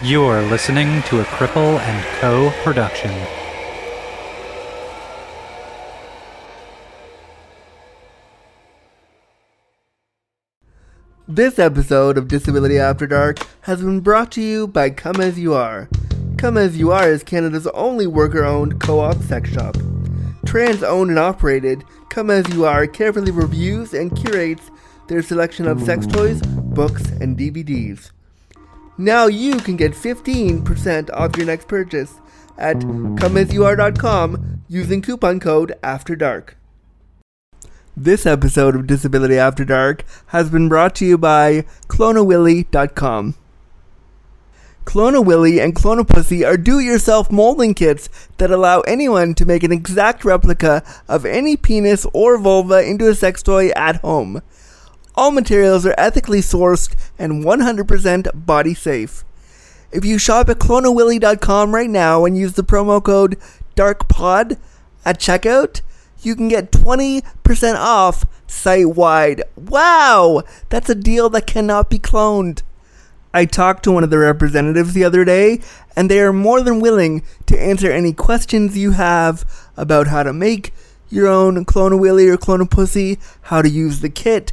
You're listening to a Cripple and Co. production. This episode of Disability After Dark has been brought to you by Come As You Are. Come As You Are is Canada's only worker owned co op sex shop. Trans owned and operated, Come As You Are carefully reviews and curates their selection of sex toys, books, and DVDs. Now you can get 15% off your next purchase at comeasyouare.com using coupon code After Dark. This episode of Disability After Dark has been brought to you by cloneawilly.com. Clona Willy and Clone-A-Pussy are do-it-yourself molding kits that allow anyone to make an exact replica of any penis or vulva into a sex toy at home. All materials are ethically sourced and 100% body safe. If you shop at cloneawilly.com right now and use the promo code DARKPOD at checkout, you can get 20% off site wide. Wow! That's a deal that cannot be cloned. I talked to one of the representatives the other day, and they are more than willing to answer any questions you have about how to make your own clone a willy or clone a pussy, how to use the kit.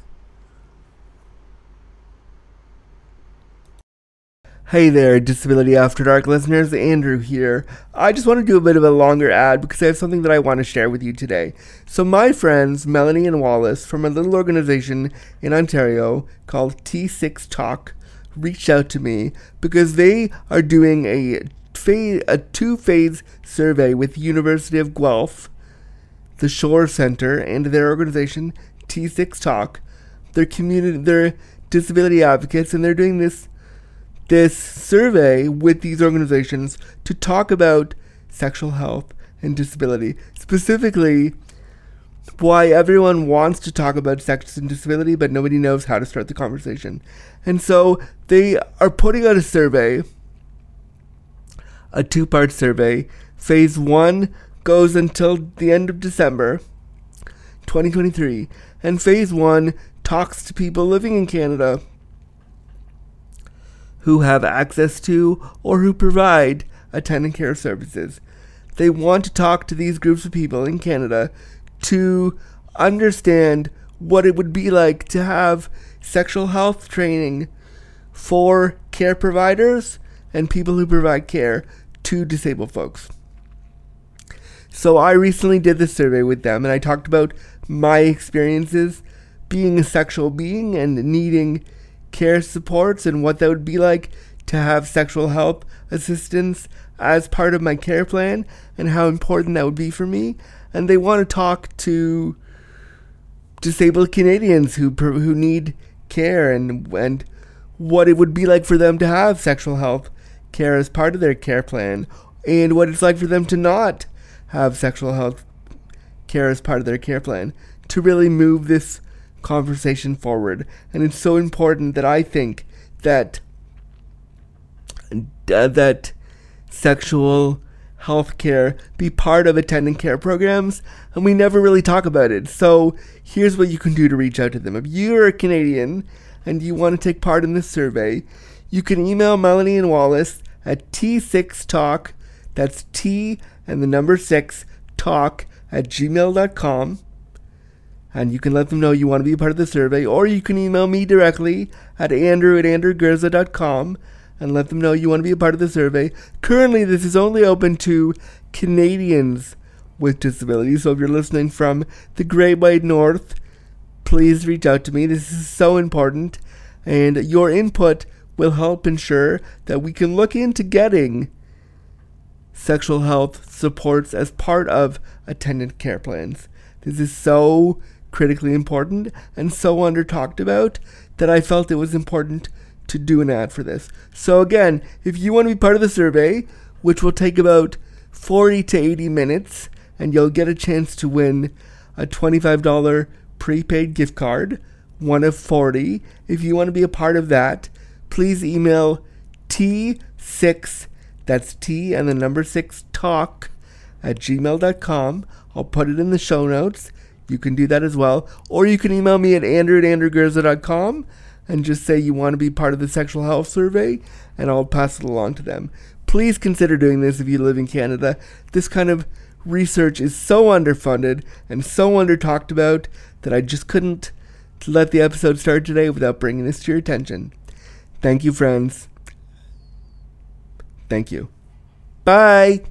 Hey there, Disability After Dark listeners, Andrew here. I just want to do a bit of a longer ad because I have something that I want to share with you today. So, my friends, Melanie and Wallace, from a little organization in Ontario called T6 Talk, reached out to me because they are doing a phase, a two-phase survey with the University of Guelph, the Shore Center, and their organization T6 Talk. Their community, their disability advocates, and they're doing this this survey with these organizations to talk about sexual health and disability. Specifically, why everyone wants to talk about sex and disability, but nobody knows how to start the conversation. And so they are putting out a survey, a two part survey. Phase one goes until the end of December 2023, and phase one talks to people living in Canada who have access to or who provide attendant care services. They want to talk to these groups of people in Canada to understand what it would be like to have sexual health training for care providers and people who provide care to disabled folks. So I recently did this survey with them and I talked about my experiences being a sexual being and needing care supports and what that would be like to have sexual help assistance as part of my care plan and how important that would be for me. And they want to talk to disabled Canadians who who need care and and what it would be like for them to have sexual health care as part of their care plan and what it's like for them to not have sexual health care as part of their care plan to really move this conversation forward. And it's so important that I think that uh, that sexual health care be part of attendant care programs, and we never really talk about it. So here's what you can do to reach out to them. If you're a Canadian and you want to take part in this survey, you can email Melanie and Wallace at T6Talk, that's T and the number 6, talk at gmail.com and you can let them know you want to be a part of the survey, or you can email me directly at andrew at andrewgurza.com and let them know you want to be a part of the survey. Currently, this is only open to Canadians with disabilities, so if you're listening from the Great White North, please reach out to me. This is so important, and your input will help ensure that we can look into getting sexual health supports as part of attendant care plans. This is so critically important and so under talked about that I felt it was important to do an ad for this. So again, if you want to be part of the survey, which will take about 40 to 80 minutes, and you'll get a chance to win a $25 prepaid gift card, one of 40. If you want to be a part of that, please email T6, that's T and the number 6 talk at gmail.com. I'll put it in the show notes. You can do that as well. Or you can email me at andrew at and just say you want to be part of the sexual health survey, and I'll pass it along to them. Please consider doing this if you live in Canada. This kind of research is so underfunded and so under talked about that I just couldn't let the episode start today without bringing this to your attention. Thank you, friends. Thank you. Bye.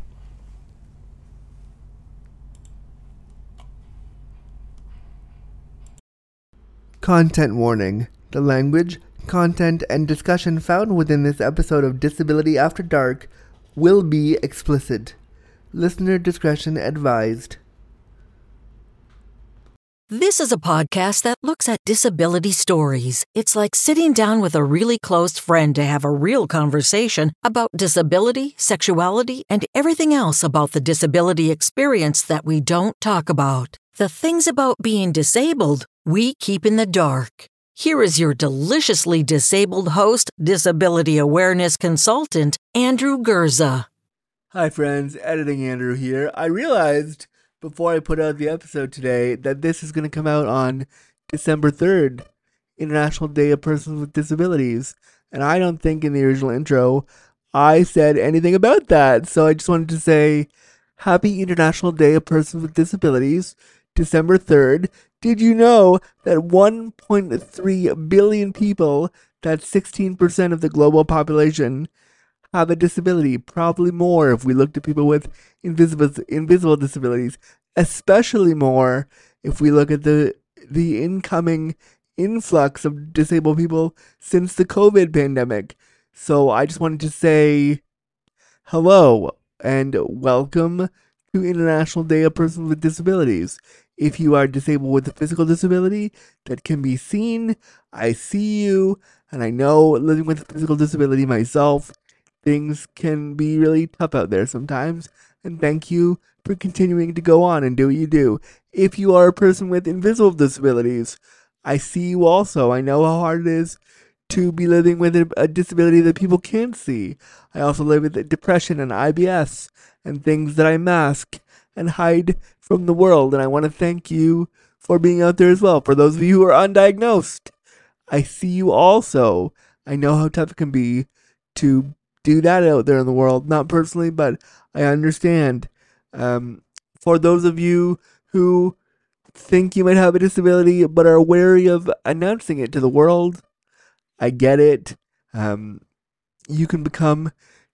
Content warning. The language, content, and discussion found within this episode of Disability After Dark will be explicit. Listener discretion advised. This is a podcast that looks at disability stories. It's like sitting down with a really close friend to have a real conversation about disability, sexuality, and everything else about the disability experience that we don't talk about. The things about being disabled we keep in the dark. Here is your deliciously disabled host, disability awareness consultant, Andrew Gurza. Hi, friends. Editing Andrew here. I realized before I put out the episode today that this is going to come out on December 3rd, International Day of Persons with Disabilities. And I don't think in the original intro I said anything about that. So I just wanted to say Happy International Day of Persons with Disabilities, December 3rd. Did you know that 1.3 billion people, that's 16% of the global population, have a disability? Probably more if we looked at people with invisible invisible disabilities, especially more if we look at the the incoming influx of disabled people since the COVID pandemic. So I just wanted to say hello and welcome to International Day of Persons with Disabilities. If you are disabled with a physical disability that can be seen, I see you, and I know living with a physical disability myself, things can be really tough out there sometimes. And thank you for continuing to go on and do what you do. If you are a person with invisible disabilities, I see you also. I know how hard it is to be living with a, disability that people can't see. I also live with depression and IBS and things that I mask and hide from the world. And I want to thank you for being out there as well. For those of you who are undiagnosed, I see you also. I know how tough it can be to do that out there in the world. Not personally, but I understand. Um, for those of you who think you might have a disability but are wary of announcing it to the world, I get it. Um, you can become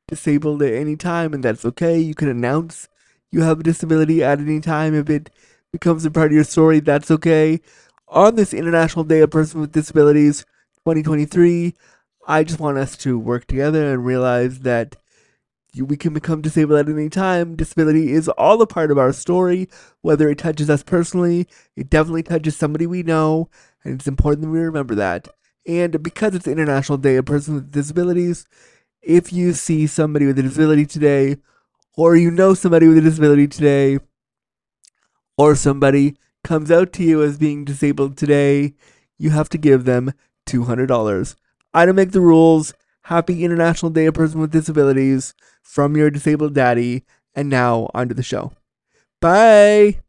disabled at any time, and that's okay. You can announce you have a disability at any time. If it becomes a part of your story, that's okay. On this International Day of Persons with Disabilities 2023, I just want us to work together and realize that we can become disabled at any time. Disability is all a part of our story, whether it touches us personally, it definitely touches somebody we know, and it's important that we remember that. And because it's International Day of Persons with Disabilities, if you see somebody with a disability today, or you know somebody with a disability today, or somebody comes out to you as being disabled today, you have to give them $200. I don't make the rules. Happy International Day of Persons with Disabilities from your disabled daddy. And now, onto the show. Bye.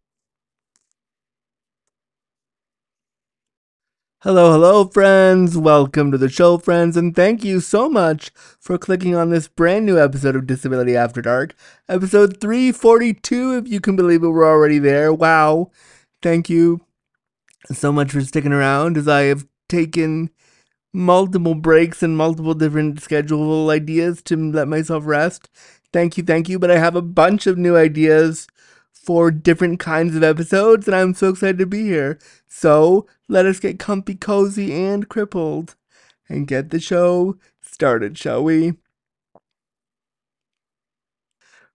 Hello, hello, friends. Welcome to the show, friends, and thank you so much for clicking on this brand new episode of Disability After Dark, episode 342, if you can believe it, we're already there. Wow. Thank you so much for sticking around as I have taken multiple breaks and multiple different schedule ideas to let myself rest. Thank you, thank you. But I have a bunch of new ideas for different kinds of episodes, and I'm so excited to be here. So let us get comfy, cozy, and crippled and get the show started, shall we?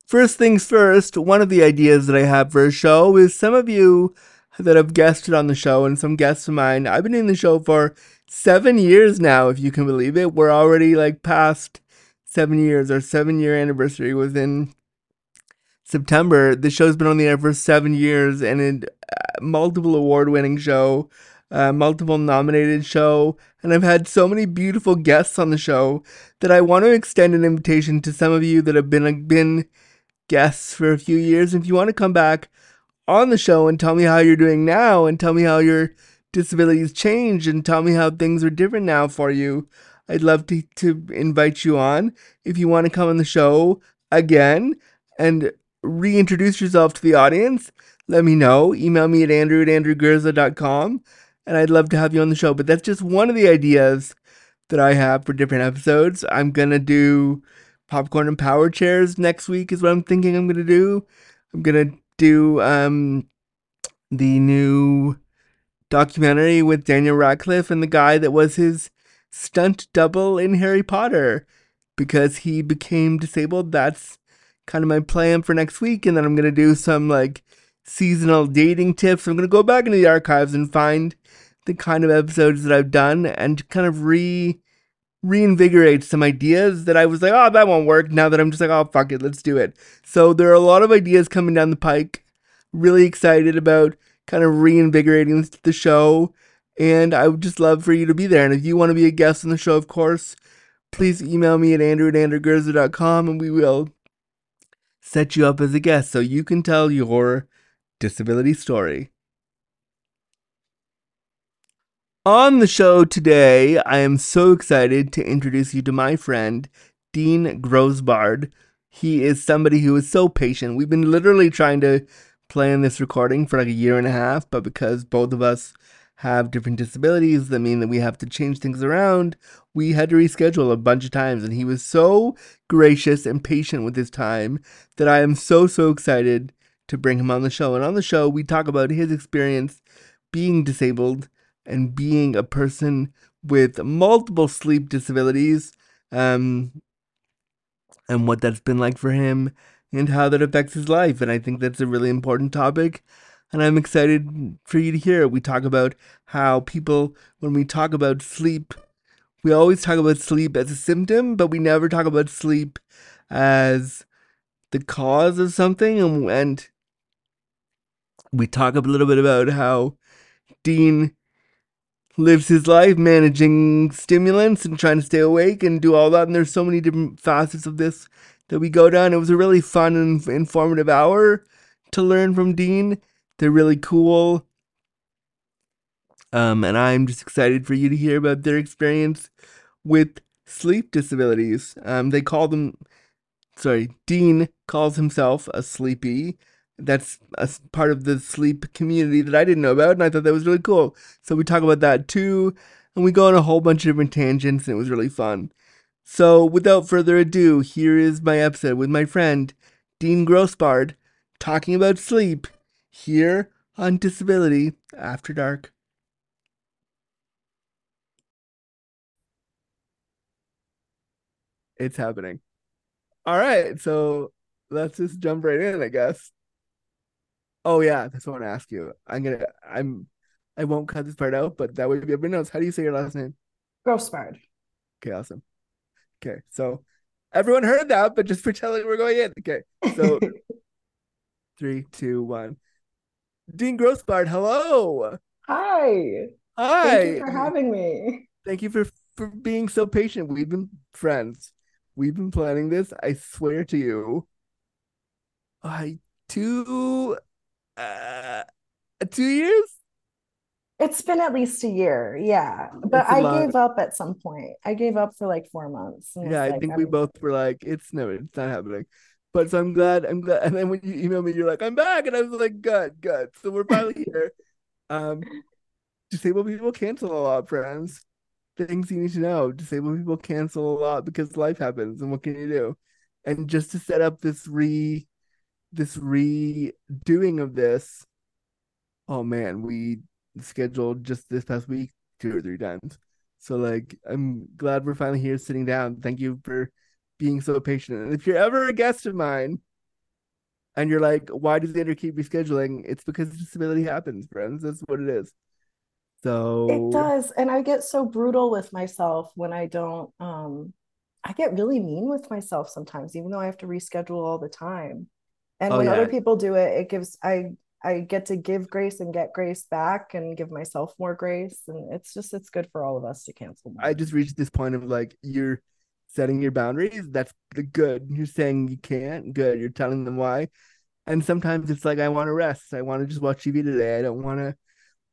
First things first, one of the ideas that I have for a show is some of you that have guested on the show and some guests of mine. I've been in the show for seven years now, if you can believe it. We're already like past seven years. Our seven year anniversary was in September. The show's been on the air for seven years and a uh, multiple award winning show, uh, multiple nominated show. And I've had so many beautiful guests on the show that I want to extend an invitation to some of you that have been, been guests for a few years. If you want to come back on the show and tell me how you're doing now and tell me how your disabilities changed and tell me how things are different now for you, I'd love to, to invite you on. If you want to come on the show again and reintroduce yourself to the audience, let me know. Email me at andrew at andrewgurza.com and I'd love to have you on the show. But that's just one of the ideas that I have for different episodes. I'm going to do popcorn and power chairs next week, is what I'm thinking I'm going to do. I'm going to do um, the new documentary with Daniel Radcliffe and the guy that was his stunt double in Harry Potter because he became disabled. That's kind of my plan for next week. And then I'm going to do some like seasonal dating tips. I'm going to go back into the archives and find the kind of episodes that I've done and kind of re reinvigorate some ideas that I was like, oh, that won't work. Now that I'm just like, oh, fuck it, let's do it. So there are a lot of ideas coming down the pike. Really excited about kind of reinvigorating the show. And I would just love for you to be there. And if you want to be a guest on the show, of course, please email me at andrew at and we will set you up as a guest so you can tell your disability story. On the show today, I am so excited to introduce you to my friend, Dean Grosbard. He is somebody who is so patient. We've been literally trying to plan this recording for like a year and a half, but because both of us have different disabilities that mean that we have to change things around, we had to reschedule a bunch of times. And he was so gracious and patient with his time that I am so, so excited to bring him on the show. And on the show, we talk about his experience being disabled and being a person with multiple sleep disabilities um, and what that's been like for him and how that affects his life. And I think that's a really important topic. And I'm excited for you to hear. We talk about how people, when we talk about sleep, we always talk about sleep as a symptom, but we never talk about sleep as the cause of something. And, and we talk a little bit about how Dean lives his life managing stimulants and trying to stay awake and do all that. And there's so many different facets of this that we go down. It was a really fun and informative hour to learn from Dean. They're really cool. Um, and I'm just excited for you to hear about their experience with sleep disabilities. Um, they call them, sorry, Dean calls himself a sleepy that's a part of the sleep community that I didn't know about, and I thought that was really cool. So we talk about that too, and we go on a whole bunch of different tangents, and it was really fun. So without further ado, here is my episode with my friend Dean Grosbard talking about sleep here on Disability After Dark. It's happening. All right, so let's just jump right in, I guess. Oh yeah, that's what I want to ask you. I'm gonna I'm I won't cut this part out, but that would be everybody knows. How do you say your last name? Grosbard. Okay, awesome. Okay, so everyone heard that, but just pretend like we're going in. Okay, so three, two, one. Dean Grosbard, hello. Hi. Hi. Thank you for having me. Thank you for for being so patient. We've been friends. We've been planning this. I swear to you. I two uh, two years. It's been at least a year, yeah. But I lot. gave up at some point. I gave up for like four months. Yeah, I like, think I'm... we both were like, it's no, it's not happening. But so I'm glad, I'm glad. And then when you email me, you're like, I'm back, and I was like, good, good. So we're finally here. Um, disabled people cancel a lot, friends. Things you need to know: disabled people cancel a lot because life happens, and what can you do? And just to set up this re this redoing of this, oh man, we scheduled just this past week two or three times. So like I'm glad we're finally here sitting down. Thank you for being so patient. And if you're ever a guest of mine, And you're like, why does Andrew keep rescheduling? It's because disability happens, friends. That's what it is. So it does. And I get so brutal with myself when I don't um I get really mean with myself sometimes, even though I have to reschedule all the time. And oh, when yeah. other people do it, it gives I I get to give grace and get grace back and give myself more grace. And it's just it's good for all of us to cancel. More. I just reached this point of like you're setting your boundaries. That's the good. You're saying you can't. Good. You're telling them why. And sometimes it's like I want to rest. I want to just watch TV today. I don't want to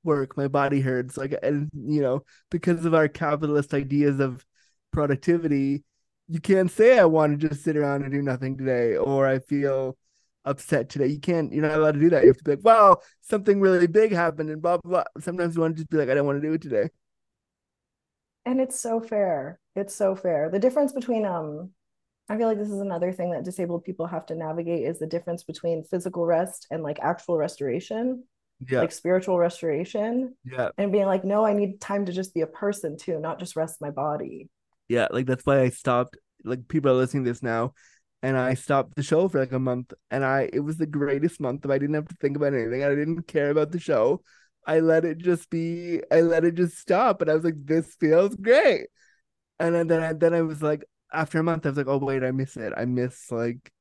work. My body hurts. Like and you know because of our capitalist ideas of productivity, you can't say I want to just sit around and do nothing today, or I feel upset today. You can't. You're not allowed to do that. You have to be like, "Wow, something really big happened," and blah blah. blah. Sometimes you want to just be like, "I don't want to do it today." And it's so fair. It's so fair. The difference between um, I feel like this is another thing that disabled people have to navigate is the difference between physical rest and like actual restoration. Yeah. Like spiritual restoration. Yeah. And being like, no, I need time to just be a person too, not just rest my body. Yeah, like that's why I stopped. Like people are listening to this now and I stopped the show for like a month and I it was the greatest month of I didn't have to think about anything. I didn't care about the show. I let it just be I let it just stop and I was like this feels great. And then I, then I was like after a month I was like oh wait I miss it. I miss like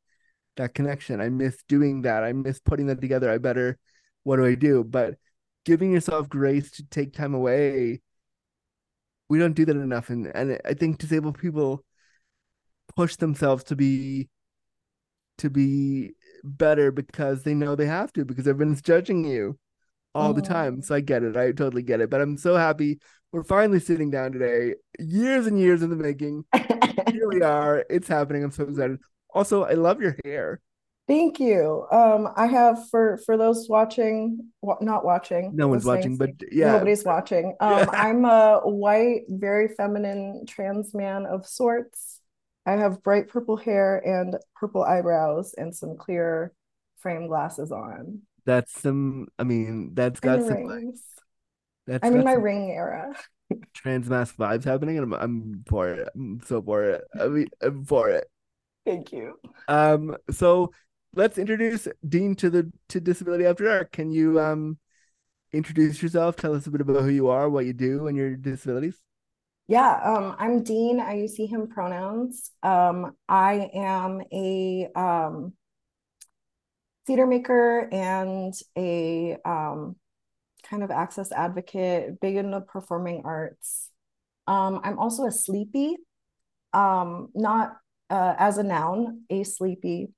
that connection. I miss doing that. I miss putting that together. I better what do I do? But giving yourself grace to take time away we don't do that enough and and I think disabled people push themselves to be to be better because they know they have to because everyone's judging you all oh. the time. So I get it. I totally get it. But I'm so happy we're finally sitting down today. Years and years in the making. Here we are. It's happening. I'm so excited. Also, I love your hair. Thank you. Um, I have for for those watching, not watching. No one's watching, but yeah, nobody's watching. Um. I'm a white, very feminine trans man of sorts. I have bright purple hair and purple eyebrows and some clear frame glasses on. That's some. I mean, that's got some. Rings. That's I'm in my ring era. trans masc vibes happening, and I'm, I'm for it. I'm so for it. I mean, I'm for it. Thank you. Um. So let's introduce Dean to the to Disability After Dark. Can you um introduce yourself? Tell us a bit about who you are, what you do, and your disabilities. Yeah, um, I'm Dean. I use he, him pronouns. Um, I am a um, theater maker and a um, kind of access advocate, big in the performing arts. Um, I'm also a sleepy, um, not uh, as a noun, a sleepy,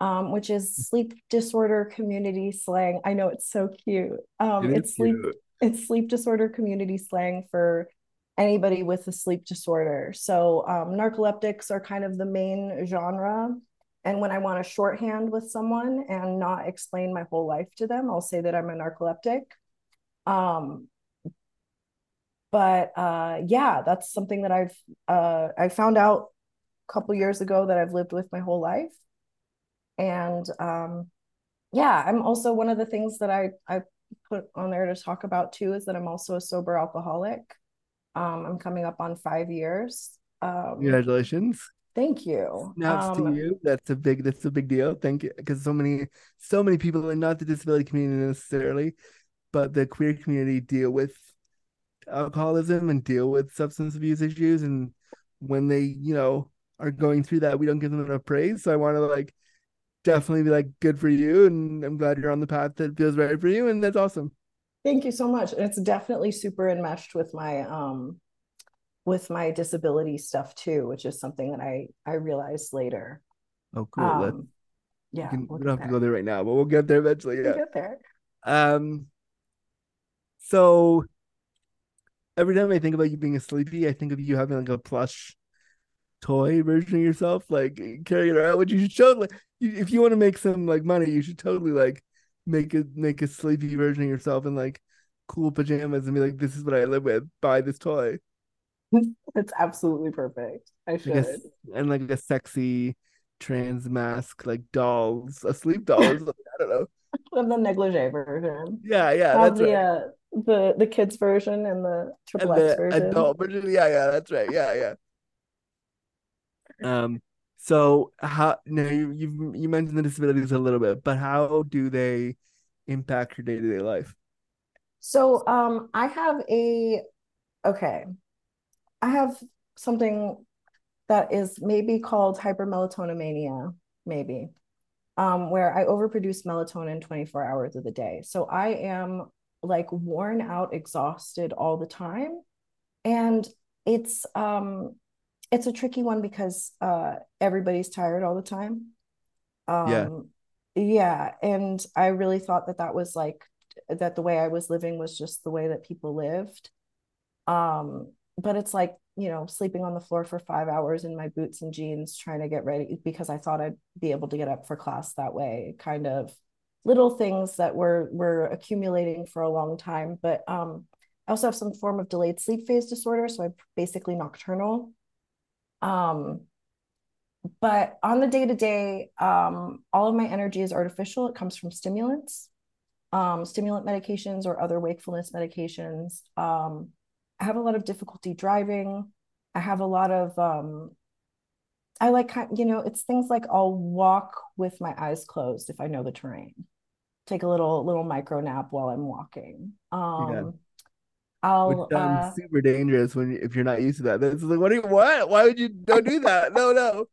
um, which is sleep disorder community slang. I know it's so cute. Um, it it's sleep it's sleep disorder community slang for anybody with a sleep disorder. So um, narcoleptics are kind of the main genre. And when I want to shorthand with someone and not explain my whole life to them, I'll say that I'm a narcoleptic. Um, but uh, yeah, that's something that I've uh, I found out a couple years ago that I've lived with my whole life. And um, yeah, I'm also one of the things that I I put on there to talk about too is that I'm also a sober alcoholic. Um, I'm coming up on five years. Um, Congratulations. Thank you. Snaps um, to you. That's a big. That's a big deal. Thank you, because so many, so many people, and not the disability community necessarily, but the queer community deal with alcoholism and deal with substance abuse issues, and when they, you know, are going through that, we don't give them enough praise. So I want to like definitely be like, good for you, and I'm glad you're on the path that feels right for you, and that's awesome. Thank you so much. It's definitely super enmeshed with my um with my disability stuff too, which is something that I I realized later. Oh, cool. Um, yeah, can, we'll we don't have to go there right now, but we'll get there eventually. Yeah, we'll get there. Um. So every time I think about you being a sleepy, I think of you having like a plush toy version of yourself, like carrying it around. Which you should show, like, if you want to make some like money, you should totally like make a make a sleepy version of yourself in like cool pajamas and be like, "This is what I live with. Buy this toy." It's absolutely perfect. I should like a, and like a sexy trans masc, like dolls, a sleep doll. I don't know. Of the negligee version. Yeah, yeah, that's the, right. Uh, the the kids version and the triple and X version. Adult version. Yeah, yeah, that's right. Yeah, yeah. Um, So how now you you you mentioned the disabilities a little bit, but how do they impact your day-to-day life? So um I have a okay. I have something that is maybe called hypermelatonemia, maybe, um, where I overproduce melatonin 24 hours of the day. So I am like worn out, exhausted all the time. And it's um it's a tricky one because uh everybody's tired all the time. Um yeah. yeah, and I really thought that that was like that the way I was living was just the way that people lived. Um but it's like you know sleeping on the floor for five hours in my boots and jeans trying to get ready because i thought i'd be able to get up for class that way kind of little things that were were accumulating for a long time but um i also have some form of delayed sleep phase disorder so i'm basically nocturnal um but on the day to day um all of my energy is artificial it comes from stimulants um stimulant medications or other wakefulness medications um I have a lot of difficulty driving. I have a lot of um I like you know, it's things like I'll walk with my eyes closed if I know the terrain. Take a little little micro nap while I'm walking. Um. I'll Which sounds uh, super dangerous when if you're not used to that. It's like what do you what? Why would you don't do that? no, no.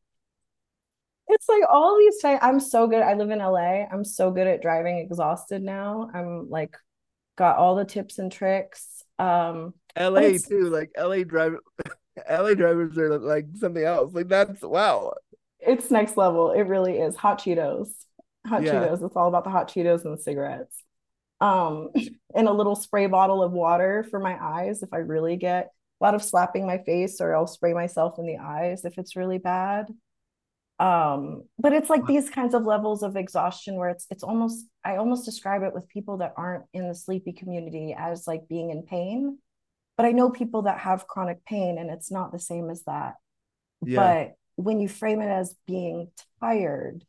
It's like all these times I'm so good. I live in LA. I'm so good at driving exhausted now. I'm like got all the tips and tricks. Um LA too, like LA driver LA drivers are like something else. Like that's wow. It's next level. It really is. Hot Cheetos. Hot yeah. Cheetos. It's all about the hot Cheetos and the cigarettes. Um, and a little spray bottle of water for my eyes if I really get a lot of slapping my face, or I'll spray myself in the eyes if it's really bad. Um, but it's like these kinds of levels of exhaustion where it's it's almost I almost describe it with people that aren't in the sleepy community as like being in pain but I know people that have chronic pain and it's not the same as that. Yeah. But when you frame it as being tired,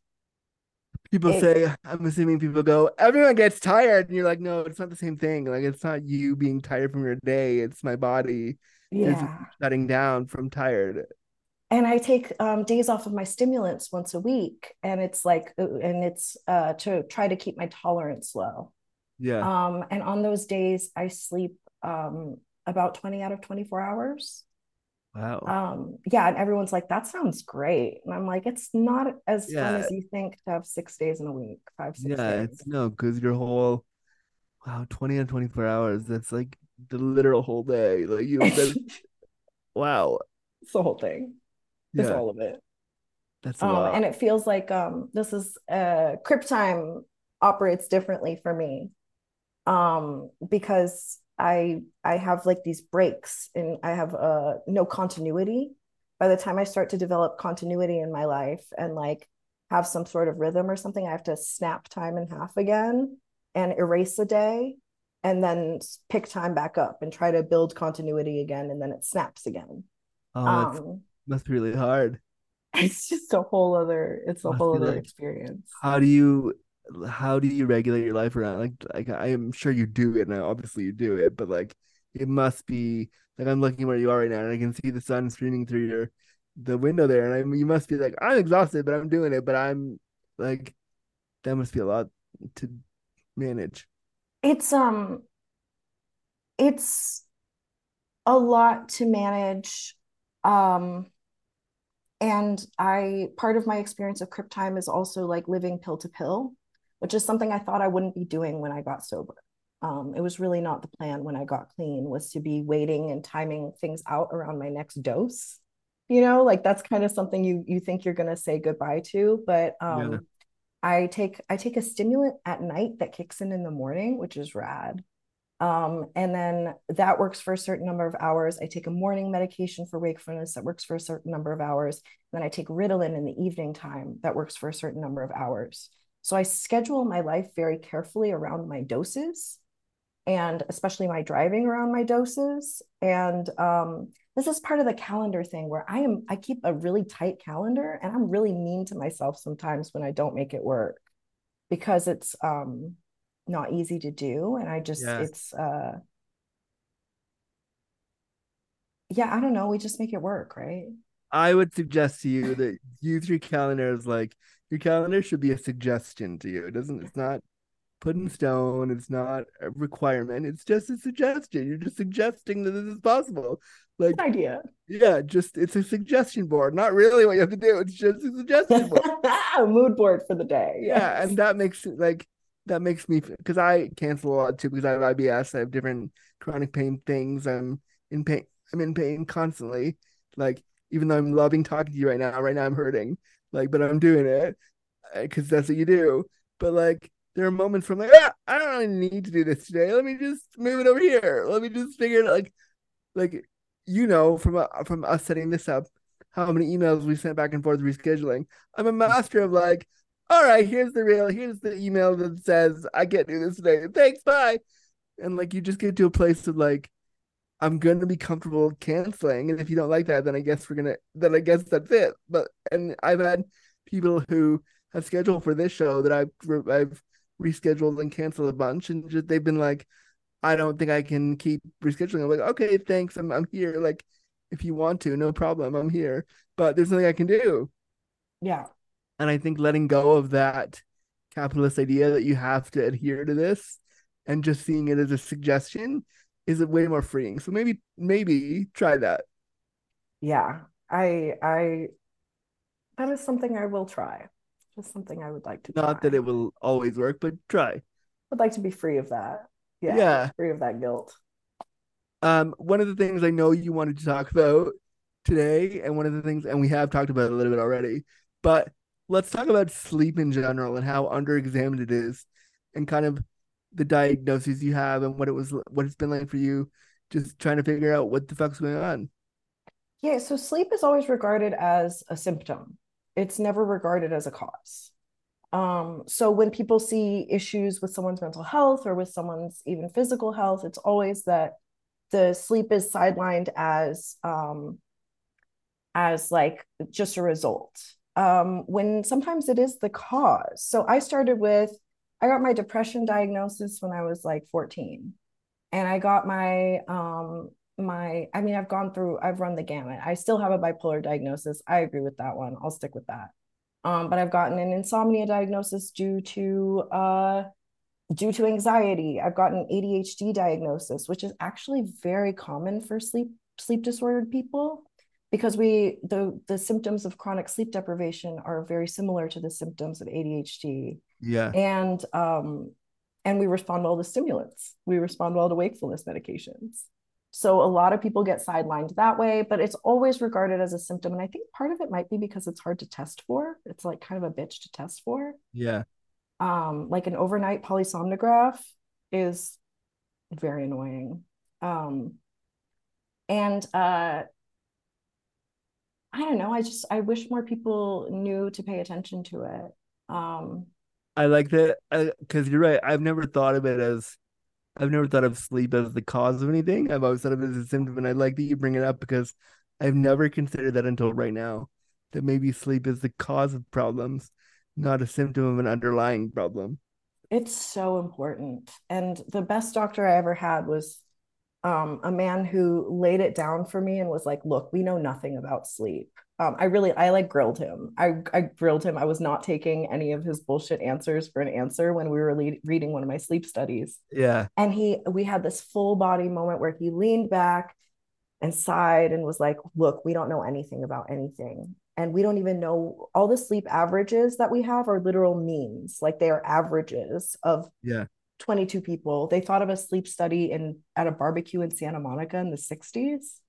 people it, say, I'm assuming people go, everyone gets tired. And you're like, no, it's not the same thing. Like, it's not you being tired from your day, it's my body yeah. shutting down from tired. And I take um, days off of my stimulants once a week, and it's like, uh, and it's uh, to try to keep my tolerance low. Yeah. Um, and on those days, I sleep um, about 20 out of 24 hours. Wow. Um, yeah, and everyone's like, that sounds great. And I'm like, it's not as yeah. fun as you think to have six days in a week, five, six yeah, days. it's no, because your whole wow, 20 and 24 hours, that's like the literal whole day. Like you wow. It's the whole thing. It's all of it. That's a um, and it feels like um this is uh Crip time operates differently for me. Um, because I I have like these breaks and I have uh no continuity. By the time I start to develop continuity in my life and like have some sort of rhythm or something, I have to snap time in half again and erase a day and then pick time back up and try to build continuity again and then it snaps again. Oh, um, must be really hard. It's just a whole other it's a whole other like, experience. How do you how do you regulate your life around like like I am sure you do it now obviously you do it but like it must be like I'm looking where you are right now and I can see the sun streaming through your the window there and I you must be like I'm exhausted but I'm doing it but I'm like that must be a lot to manage. It's um it's a lot to manage um and I part of my experience of Crip time is also like living pill to pill which is something I thought I wouldn't be doing when I got sober. Um, it was really not the plan when I got clean was to be waiting and timing things out around my next dose. You know, like that's kind of something you you think you're gonna say goodbye to, but um, yeah. I take I take a stimulant at night that kicks in in the morning, which is rad. Um, and then that works for a certain number of hours. I take a morning medication for wakefulness that works for a certain number of hours. Then I take Ritalin in the evening time that works for a certain number of hours. So I schedule my life very carefully around my doses and especially my driving around my doses. And um, this is part of the calendar thing where I am, I keep a really tight calendar and I'm really mean to myself sometimes when I don't make it work because it's um, not easy to do. And I just, yes. it's, uh, yeah, I don't know. We just make it work, right? I would suggest to you that use your calendar as like your calendar should be a suggestion to you. It doesn't. It's not put in stone. It's not a requirement. It's just a suggestion. You're just suggesting that this is possible. Like Good idea. yeah, just it's a suggestion board. Not really what you have to do. It's just a suggestion board. a mood board for the day. yeah, and that makes it like that makes me because I cancel a lot too because I have IBS. I have different chronic pain things. I'm in pain. I'm in pain constantly. Like even though I'm loving talking to you right now, right now I'm hurting. Like, but I'm doing it because that's what you do. But like, there are moments from like, ah, I don't really need to do this today. Let me just move it over here. Let me just figure it out. Like, like you know from uh, from us setting this up, how many emails we sent back and forth rescheduling. I'm a master of like, all right, here's the real, here's the email that says I can't do this today. Thanks, bye. And like you just get to a place of like, I'm gonna be comfortable canceling, and if you don't like that, then I guess we're gonna, then I guess that's it. But and I've had people who have scheduled for this show that I've I've rescheduled and canceled a bunch, and just they've been like, I don't think I can keep rescheduling. I'm like, okay, thanks, I'm I'm here. Like, if you want to, no problem, I'm here. But there's nothing I can do. yeah. And I think letting go of that capitalist idea that you have to adhere to this and just seeing it as a suggestion is it way more freeing. So maybe maybe try that. Yeah. I I that is something I will try. Just something I would like to Not try. that it will always work, but try. would like to be free of that. Yeah. Yeah. Free of that guilt. Um, one of the things I know you wanted to talk about today, and one of the things, and we have talked about it a little bit already, but let's talk about sleep in general and how underexamined it is, and kind of the diagnoses you have and what it was, what it's been like for you, just trying to figure out what the fuck's going on. Yeah, so sleep is always regarded as a symptom. It's never regarded as a cause. Um, so when people see issues with someone's mental health or with someone's even physical health, it's always that the sleep is sidelined as um, as like just a result. Um, when sometimes it is the cause. So I started with I got my depression diagnosis when I was like 14. And I got my um my I mean I've gone through I've run the gamut. I still have a bipolar diagnosis. I agree with that one. I'll stick with that. Um, but I've gotten an insomnia diagnosis due to uh due to anxiety. I've gotten ADHD diagnosis, which is actually very common for sleep sleep disordered people because we the the symptoms of chronic sleep deprivation are very similar to the symptoms of ADHD Yeah. and um and we respond well to stimulants. We respond well to wakefulness medications. So a lot of people get sidelined that way but it's always regarded as a symptom. And i think part of it might be because it's hard to test for. It's like kind of a bitch to test for. Yeah. um like an overnight polysomnograph is very annoying. Um and uh i don't know i just i wish more people knew to pay attention to it um I like that because you're right. I've never thought of it as, I've never thought of sleep as the cause of anything. I've always thought of it as a symptom, and I like that you bring it up because I've never considered that until right now. That maybe sleep is the cause of problems, not a symptom of an underlying problem. It's so important. And the best doctor I ever had was um, a man who laid it down for me and was like, look, we know nothing about sleep. Um, I really, I like grilled him. I, I grilled him. I was not taking any of his bullshit answers for an answer when we were le- reading one of my sleep studies. Yeah. And he, we had this full body moment where he leaned back and sighed and was like, look, we don't know anything about anything. And we don't even know all the sleep averages that we have are literal means. Like they are averages of Yeah. 22 people. They thought of a sleep study in at a barbecue in Santa Monica in the 60s.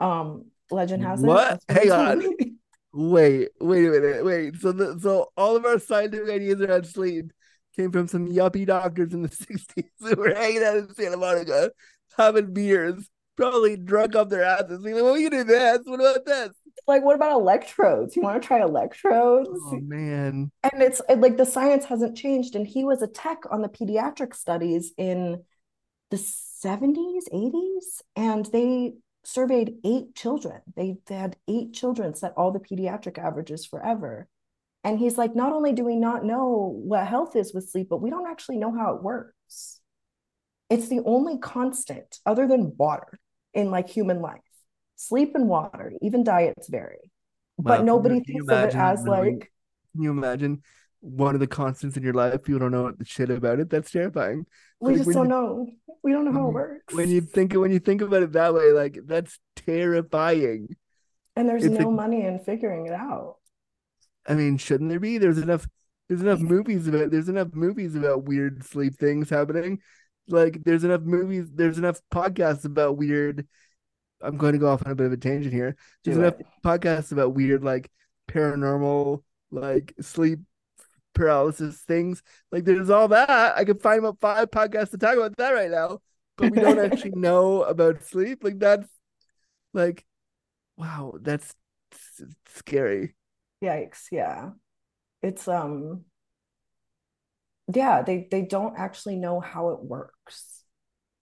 Um, legend has it. What? Hang on. Wait, wait a minute. Wait. So the so all of our scientific ideas around sleep came from some yuppie doctors in the 60s who were hanging out in Santa Monica, having beers, probably drunk off their asses. Like, well, we can do this. What about this? Like, what about electrodes? You want to try electrodes? Oh man. and it's it, like the science hasn't changed and he was a tech on the pediatric studies in the 70s 80s and they surveyed eight children they, they had eight children set all the pediatric averages forever and he's like not only do we not know what health is with sleep but we don't actually know how it works it's the only constant other than water in like human life sleep and water, even diets vary. Wow, But nobody you thinks of it as knowing- like Can you imagine one of the constants in your life? People don't know the shit about it. That's terrifying. we like just don't you- know. We don't know how it mm-hmm. works. When you think when you think about it that way, like that's terrifying. and there's it's no like- money in figuring it out. I mean, shouldn't there be? There's enough. There's enough movies about. There's enough movies about weird sleep things happening. Like there's enough movies. There's enough podcasts about weird. I'm going to go off on a bit of a tangent here. There's Do enough it. podcasts about weird, like paranormal, like sleep paralysis things. Like there's all that. I could find about five podcasts to talk about that right now, but we don't actually know about sleep. Like that's like, wow, that's scary. Yikes, yeah. It's um yeah, they they don't actually know how it works.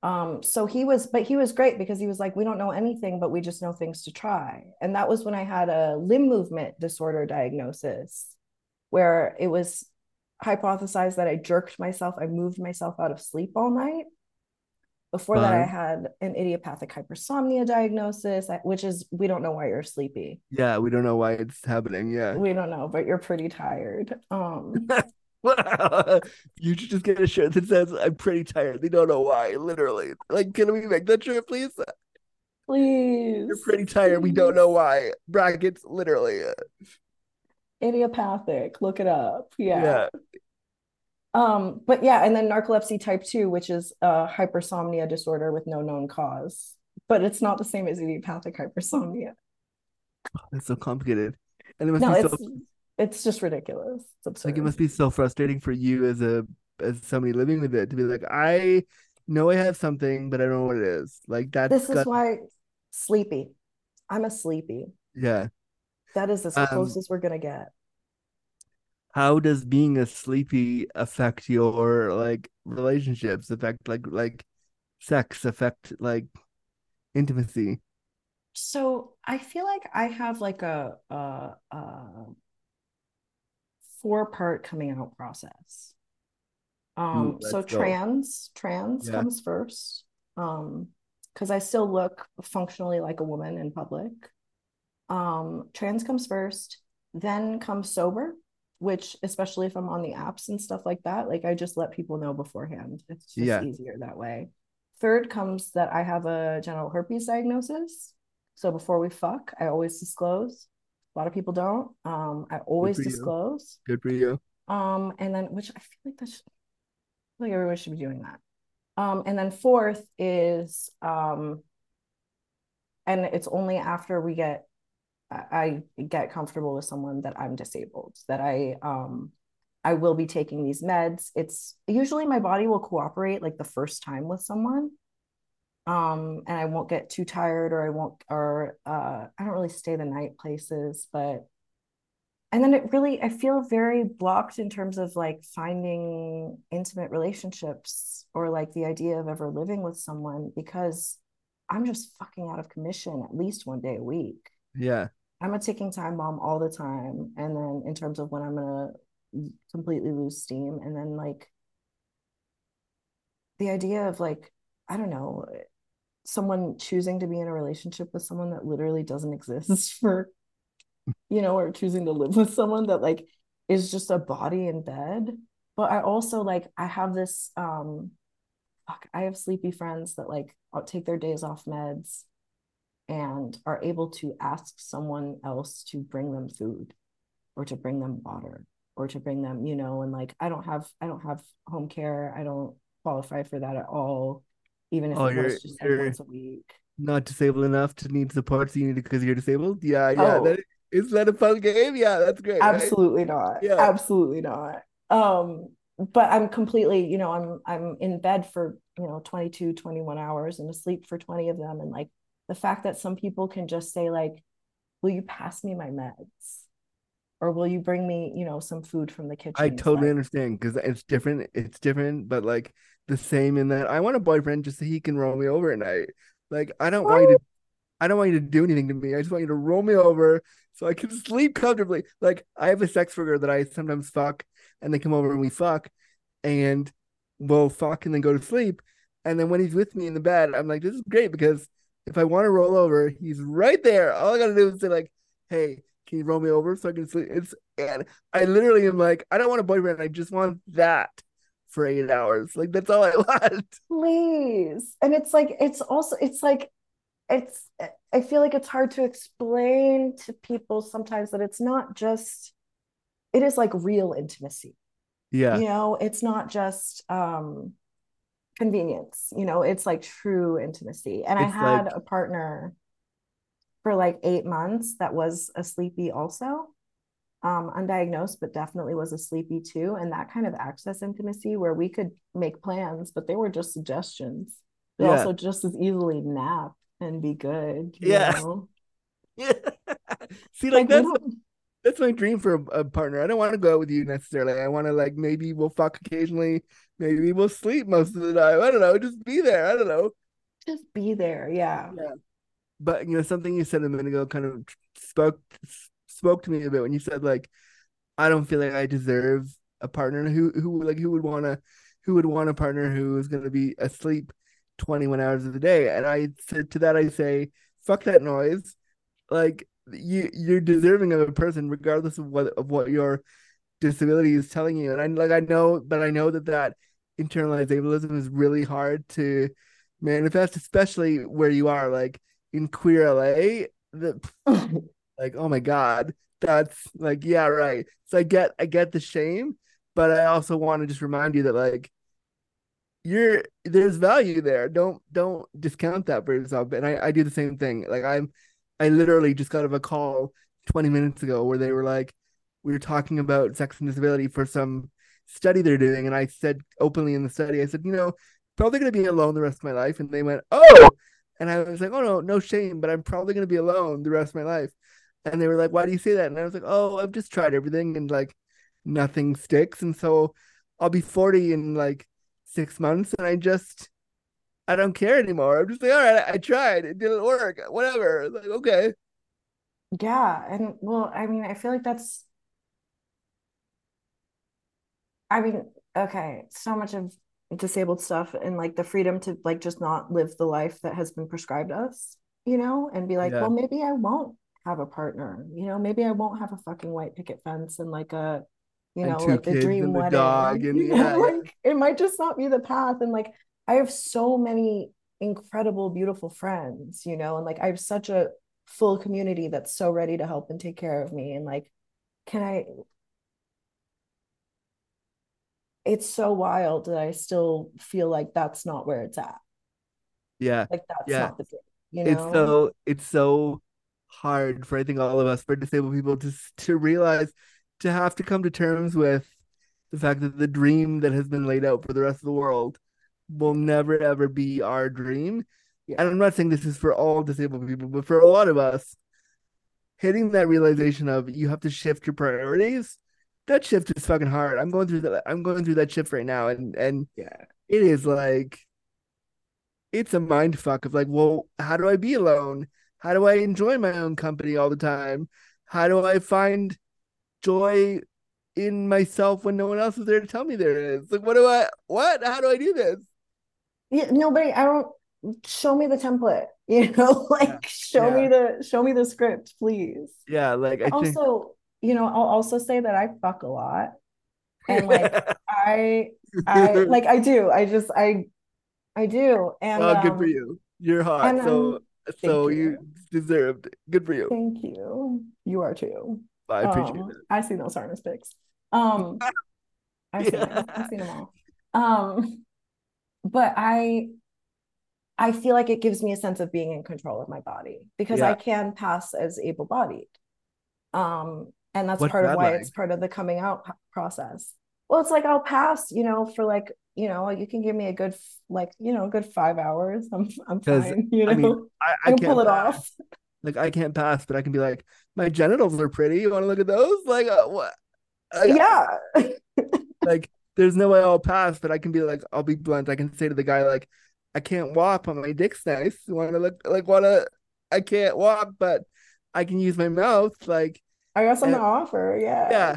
Um so he was but he was great because he was like we don't know anything but we just know things to try. And that was when I had a limb movement disorder diagnosis where it was hypothesized that I jerked myself, I moved myself out of sleep all night. Before that, I had an idiopathic hypersomnia diagnosis, which is we don't know why you're sleepy. Yeah, we don't know why it's happening. Yeah. We don't know, but you're pretty tired. Um, you should just get a shirt that says I'm pretty tired. They don't know why, literally. Like, can we make that shirt, please? please. You're pretty tired. We don't know why. Brackets, literally. Idiopathic. Look it up. Yeah. Yeah. Um, but yeah, and then narcolepsy type 2, which is a hypersomnia disorder with no known cause. But it's not the same as idiopathic hypersomnia. That's so complicated. And it must No, be so it's just ridiculous. It's absurd. like it must be so frustrating for you as a as somebody living with it to be like, I know I have something, but I don't know what it is. Like that. This is why sleepy. I'm a sleepy. yeah. That is as Um, close as we're gonna get. How does being a sleepy affect your like relationships? Affect like like sex? Affect like intimacy? So I feel like I have like a a, a four part coming out process. Um, so let's go. trans trans Yeah. comes first. Um, because I still look functionally like a woman in public. Um, trans comes first, then comes sober, which especially if I'm on the apps and stuff like that, like I just let people know beforehand. It's just Yeah. easier that way. Third comes that I have a genital herpes diagnosis. So before we fuck, I always disclose. A lot of people don't. Um, I always you. disclose. Good for you. Um, and then which I feel like that should, I feel like everyone should be doing that. Um, and then fourth is um, and it's only after we get I I get comfortable with someone that I'm disabled, that I um I will be taking these meds. It's usually my body will cooperate like the first time with someone. Um, and I won't get too tired or I won't or uh I don't really stay the night places, but and then it really I feel very blocked in terms of like finding intimate relationships or like the idea of ever living with someone because I'm just fucking out of commission at least one day a week. Yeah. I'm a ticking time bomb all the time. And then in terms of when I'm gonna completely lose steam, and then like the idea of like, I don't know, someone choosing to be in a relationship with someone that literally doesn't exist for, you know, or choosing to live with someone that like is just a body in bed. But I also like I have this um fuck, I have sleepy friends that like take their days off meds and are able to ask someone else to bring them food or to bring them water or to bring them, you know, and like I don't have I don't have home care. I don't qualify for that at all, even if Oh, it you're- was just like once a week. Not disabled enough to need support, so you need it because you're disabled. Yeah, yeah. Oh. That is that a fun game? Yeah, that's great. right? Absolutely not. Yeah. Absolutely not. Um, but I'm completely, you know, I'm I'm in bed for, you know, 22, 21 hours and asleep for 20 of them. And like the fact that some people can just say, like, will you pass me my meds? Or will you bring me, you know, some food from the kitchen? I totally like- understand because it's different. It's different, but like the same in that I want a boyfriend just so he can roll me over at night. Like I don't want you to, I don't want you to do anything to me. I just want you to roll me over so I can sleep comfortably. Like I have a sex worker that I sometimes fuck, and they come over and we fuck, and we'll fuck and then go to sleep. And then when he's with me in the bed, I'm like, this is great because if I want to roll over, he's right there. All I gotta do is say like, "Hey, can you roll me over so I can sleep?" It's and I literally am like, I don't want a boyfriend. I just want that for eight hours. Like that's all I want. Please. And it's like, it's also, it's like, it's, I feel like it's hard to explain to people sometimes that it's not just, it is like real intimacy. Yeah. You know, it's not just um convenience, you know, it's like true intimacy. And It's I had like- a partner for like eight months that was a sleepy also um, undiagnosed, but definitely was a sleepy too. And that kind of access intimacy where we could make plans, but they were just suggestions. They Yeah. also just as easily nap and be good. you Yeah. know? Yeah. See, like, we that's that's my dream for a, a partner. I don't want to go out with you necessarily. I want to like maybe we'll fuck occasionally, maybe we'll sleep most of the time. I don't know, just be there. I don't know. just be there. Yeah. Yeah. But you know, something you said a minute ago kind of spoke spoke to me a bit when you said like, I don't feel like I deserve a partner who who like who would want to who would want a partner who is going to be asleep 21 hours of the day. And I said to that I say, fuck that noise. Like you you're deserving of a person regardless of what of what your disability is telling you. And I like I know, but I know that that internalized ableism is really hard to manifest, especially where you are, like in queer LA. The like, oh my god, that's like, yeah, right. So I get, I get the shame, but I also want to just remind you that like, you're there's value there. Don't don't discount that for yourself. And I I do the same thing. Like I'm, I literally just got of a call 20 minutes ago where they were like, we were talking about sex and disability for some study they're doing, and I said openly in the study, I said, you know, probably gonna be alone the rest of my life, and they went, oh, and I was like, oh no, no shame, but I'm probably gonna be alone the rest of my life. And they were like, why do you say that? And I was like, oh, I've just tried everything and like nothing sticks. And so I'll be 40 in like six months and I just, I don't care anymore. I'm just like, all right, I, I tried. It didn't work. Whatever. Like, okay. Yeah, and well, I mean, I feel like that's I mean, okay, so much of disabled stuff and like the freedom to like just not live the life that has been prescribed us, you know, and be like, Yeah. well, maybe I won't have a partner, you know, maybe I won't have a fucking white picket fence and like a, you know, like the dream and the wedding. dog and yeah, yeah. like it might just not be the path. And like I have so many incredible, beautiful friends, you know, and like I have such a full community that's so ready to help and take care of me. And like, can I it's so wild that I still feel like that's not where it's at. Yeah. Like that's Yeah. not the thing, you know? It's so, it's so hard for I think all of us, for disabled people to, to realize, to have to come to terms with the fact that the dream that has been laid out for the rest of the world will never ever be our dream. Yeah. And I'm not saying this is for all disabled people, but for a lot of us, hitting that realization of you have to shift your priorities, that shift is fucking hard. I'm going through that. I'm going through that shift right now, and and yeah. it is like, it's a mind fuck of like, well, how do I be alone? How do I enjoy my own company all the time? How do I find joy in myself when no one else is there to tell me there is? Like, what do I, what? How do I do this? Yeah, nobody, I don't show me the template, you know, like show me the show me the script, please. Yeah, like I think. Also, you know, I'll also say that I fuck a lot. And like I I like I do. I just I I do. And oh, good for um, you. You're hot, and, so um, so you. you. deserved. it. Good for you. Thank you. You are too. I appreciate Um, it. I see those harness pics. Um, I've seen them. I've seen them all. Um, but I, I feel like it gives me a sense of being in control of my body because I can pass as able-bodied. Um, and that's What's part of why like? it's part of the coming out process. Well, it's like I'll pass, you know, for like, you know, you can give me a good, like, you know, a good five hours. I'm, I'm fine. You know, I mean, I, I I can pull it pass. off. Like I can't pass, but I can be like, my genitals are pretty. You want to look at those? Like uh, what? Yeah. like there's no way I'll pass, but I can be like, I'll be blunt. I can say to the guy like, I can't walk, but my dick's nice. You want to look like wanna? I can't walk, but I can use my mouth. Like I got something to offer. Yeah. yeah,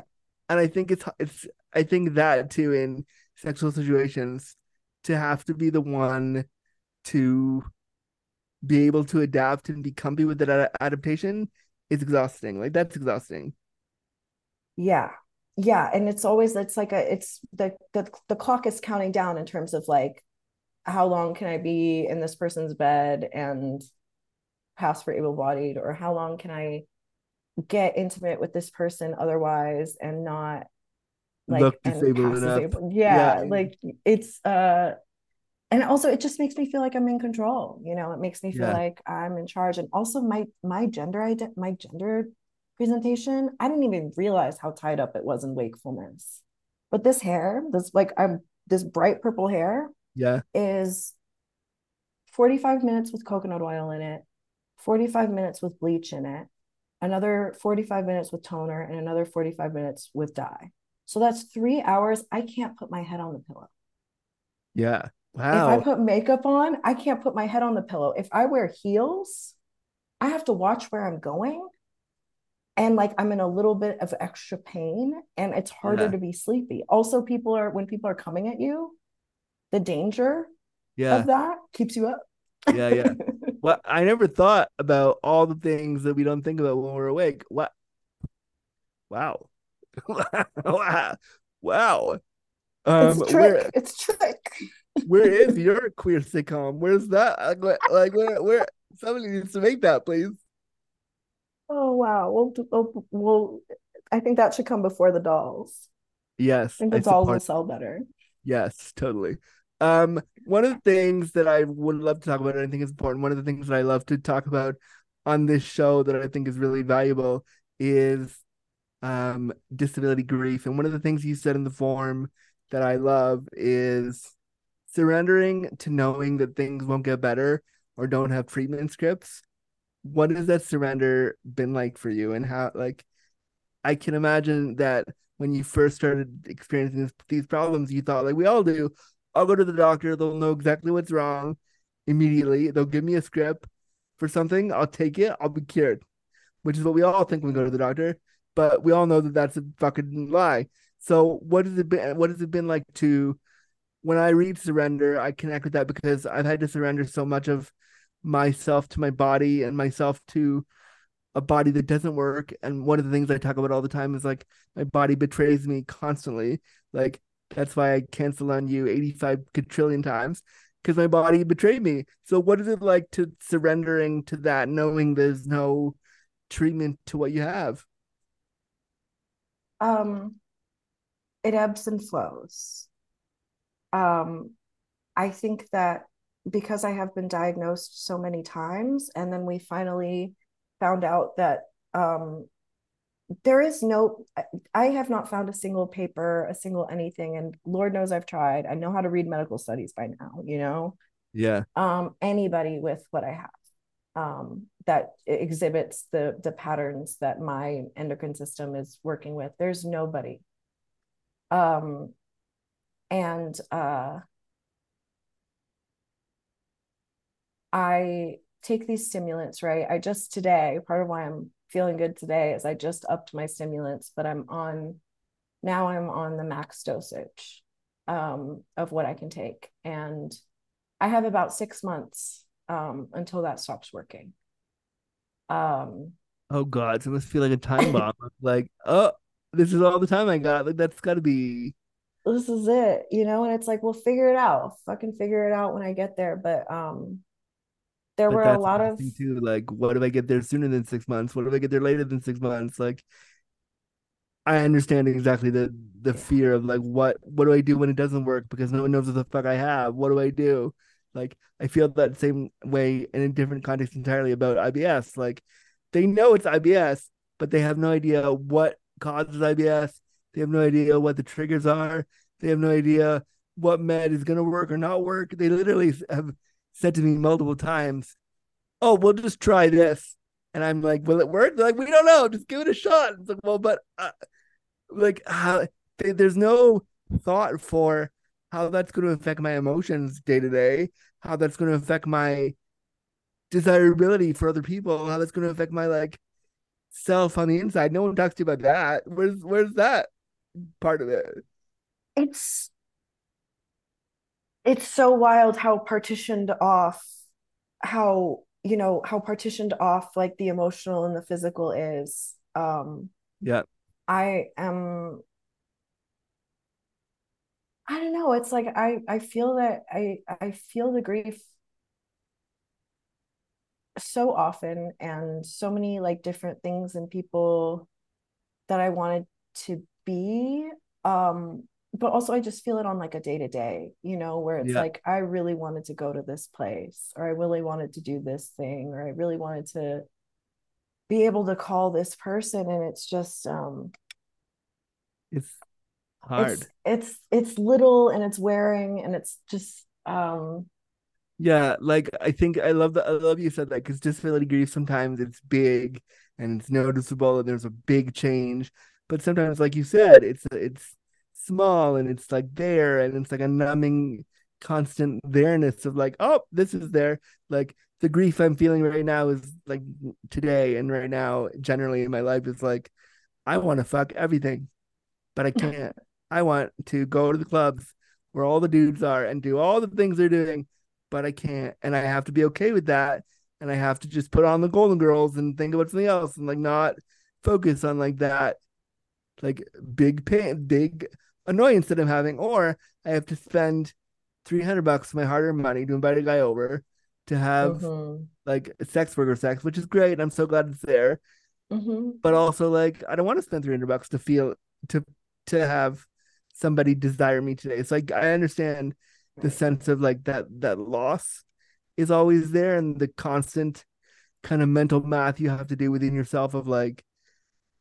and I think it's it's I think that too in sexual situations to have to be the one to be able to adapt and be comfy with that adaptation is exhausting. Like that's exhausting. Yeah. Yeah. And it's always, it's like a, it's the, the, the clock is counting down in terms of like, how long can I be in this person's bed and pass for able bodied, or how long can I get intimate with this person otherwise and not like Look and disabled enough. disabled. Yeah, Yeah. like it's uh and also it just makes me feel like I'm in control, you know, it makes me feel Yeah. like I'm in charge. And also my my gender ident my gender presentation, I didn't even realize how tied up it was in wakefulness. But this hair, this like I'm this bright purple hair Yeah. is 45 minutes with coconut oil in it, 45 minutes with bleach in it, another 45 minutes with toner, and another 45 minutes with dye. So that's three hours. I can't put my head on the pillow. Yeah. Wow. If I put makeup on, I can't put my head on the pillow. If I wear heels, I have to watch where I'm going. And like I'm in a little bit of extra pain and it's harder Yeah. to be sleepy. Also, people are when people are coming at you, the danger Yeah. of that keeps you up. Yeah. Yeah. Well, I never thought about all the things that we don't think about when we're awake. What? Wow. wow. Wow. Um, it's where trick. It's trick. where is your queer sitcom? Where's that? Like, like where where somebody needs to make that, please. Oh wow. Well, well, well, I think that should come before the dolls. Yes, I think I the dolls will sell better. Yes, totally. Um, one of the things that I would love to talk about, and I think is important, one of the things that I love to talk about on this show that I think is really valuable is um disability grief. And one of the things you said in the form that I love is surrendering to knowing that things won't get better or don't have treatment scripts. What has that surrender been like for you? And how, like, I can imagine that when you first started experiencing this, these problems, you thought, like we all do, I'll go to the doctor, they'll know exactly what's wrong immediately. They'll give me a script for something, I'll take it, I'll be cured, which is what we all think when we go to the doctor. But we all know that that's a fucking lie. So, what has it been? What has it been like to, when I read surrender, I connect with that because I've had to surrender so much of myself to my body and myself to a body that doesn't work. And one of the things I talk about all the time is like my body betrays me constantly. Like that's why I cancel on you 85 quadrillion times because my body betrayed me. So what is it like to surrendering to that, knowing there's no treatment to what you have? Um, it ebbs and flows. Um, I think that because I have been diagnosed so many times, and then we finally found out that um, there is no, I- I have not found a single paper, a single anything, and Lord knows I've tried. I know how to read medical studies by now, you know, Yeah. um, anybody with what I have um, that exhibits the the patterns that my endocrine system is working with. There's nobody. Um, and uh, I take these stimulants, right? I just today, part of why I'm feeling good today is I just upped my stimulants, but I'm on now I'm on the max dosage um, of what I can take. And I have about six months um, until that stops working. Um, Oh God, so it must feel like a time bomb. like, oh, this is all the time I got. Like that's got to be. this is it, you know, and it's like, we'll figure it out. I'll fucking figure it out when I get there. But um, there But were a lot of too. Like, what if I get there sooner than six months? What if I get there later than six months? Like, I understand exactly the the fear of like, what what do I do when it doesn't work because no one knows what the fuck I have. What do I do? Like, I feel that same way in a different context entirely about IBS. Like, they know it's IBS, but they have no idea what causes IBS. They have no idea what the triggers are. They have no idea what med is going to work or not work. They literally have said to me multiple times, "Oh, we'll just try this," and I'm like, "Will it work?" They're like, "We don't know. Just give it a shot." It's like, well, but uh, like, how? they- There's no thought for how that's going to affect my emotions day to day. How that's going to affect my desirability for other people. How that's going to affect my like self on the inside. No one talks to you about that. Where's where's that part of it? it's it's so wild how partitioned off how you know how partitioned off like the emotional and the physical is um yeah i am i don't know it's like i i feel that i i feel the grief so often and so many like different things and people that i wanted to be um but also I just feel it on like a day to day, you know, where it's yeah. like I really wanted to go to this place or I really wanted to do this thing or I really wanted to be able to call this person and it's just um it's hard. It's it's, it's little and it's wearing and it's just um yeah, like I think I love that I love you said that because disability grief sometimes it's big and it's noticeable and there's a big change. But sometimes, like you said, it's it's small and it's like there and it's like a numbing constant there-ness of like oh this is there like the grief i'm feeling right now is like today and right now generally in my life is like i want to fuck everything but i can't i want to go to the clubs where all the dudes are and do all the things they're doing but i can't and i have to be okay with that and i have to just put on the golden girls and think about something else and like not focus on like that like big pain big annoyance that I'm having, or I have to spend 300 bucks of my hard earned money to invite a guy over to have mm-hmm. like sex worker sex, which is great. I'm so glad it's there. Mm-hmm. But also, like, I don't want to spend 300 bucks to feel to to have somebody desire me today. It's like I understand the sense of like that that loss is always there and the constant kind of mental math you have to do within yourself of like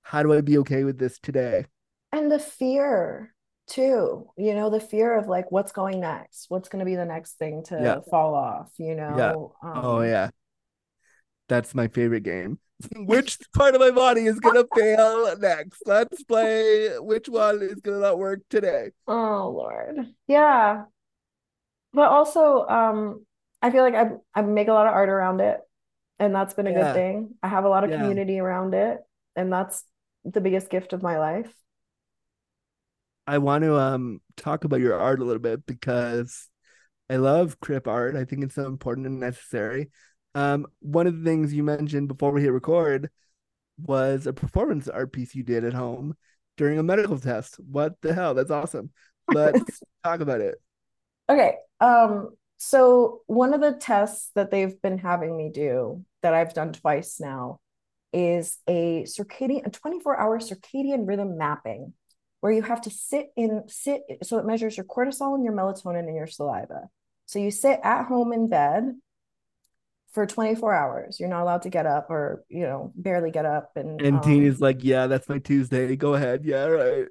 how do I be okay with this today? And the fear too you know the fear of like what's going next what's going to be the next thing to yeah. fall off you know yeah. Um, oh yeah that's my favorite game which part of my body is gonna fail next let's play which one is gonna not work today oh lord yeah but also um i feel like i i make a lot of art around it and that's been a yeah. good thing i have a lot of yeah. community around it and that's the biggest gift of my life I want to um talk about your art a little bit because I love crip art. I think it's so important and necessary. Um, one of the things you mentioned before we hit record was a performance art piece you did at home during a medical test. What the hell? That's awesome. Let's talk about it. Okay. Um, so one of the tests that they've been having me do that I've done twice now is a circadian a 24 hour circadian rhythm mapping where you have to sit in sit so it measures your cortisol and your melatonin and your saliva so you sit at home in bed for 24 hours. You're not allowed to get up or you know barely get up and and um, Tina's like yeah that's my tuesday. Go ahead. Yeah right.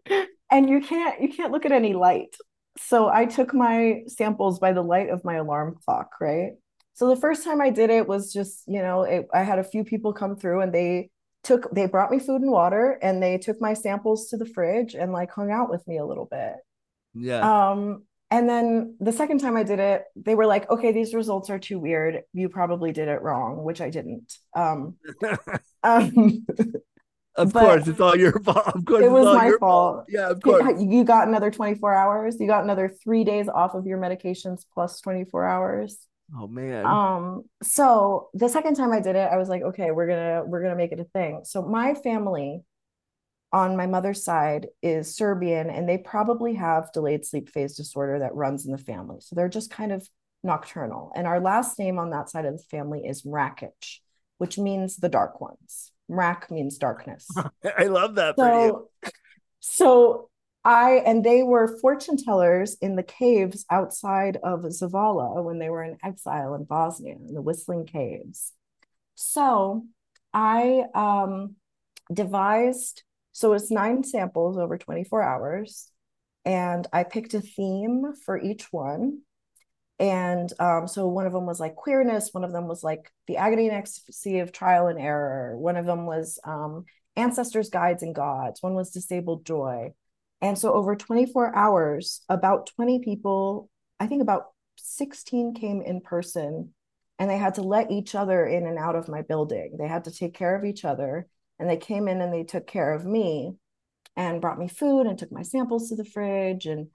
And you can't you can't look at any light. So i took my samples by the light of my alarm clock right? So the first time i did it was just you know it, i had a few people come through and they took they brought me food and water and they took my samples to the fridge and like hung out with me a little bit. Yeah. Um and then the second time i did it they were like okay these results are too weird you probably did it wrong which i didn't um, um of course it's all your fault of course it was my fault. fault. yeah of course you got another 24 hours you got another three days off of your medications plus 24 hours Oh man. Um so the second time I did it I was like okay we're to we're going to make it a thing. So my family on my mother's side is Serbian and they probably have delayed sleep phase disorder that runs in the family. So they're just kind of nocturnal. And our last name on that side of the family is Mrakic, which means the dark ones. Mrak means darkness. I love that. So, so I and they were fortune tellers in the caves outside of Zavala when they were in exile in Bosnia, in the Whistling Caves. So I um, devised, so it's nine samples over 24 hours, and I picked a theme for each one. And um, so one of them was like queerness, one of them was like the agony and ecstasy of trial and error, one of them was um, ancestors, guides, and gods, one was disabled joy. And so over 24 hours, about 20 people, I think about 16 came in person and they had to let each other in and out of my building. They had to take care of each other and they came in and they took care of me and brought me food and took my samples to the fridge. And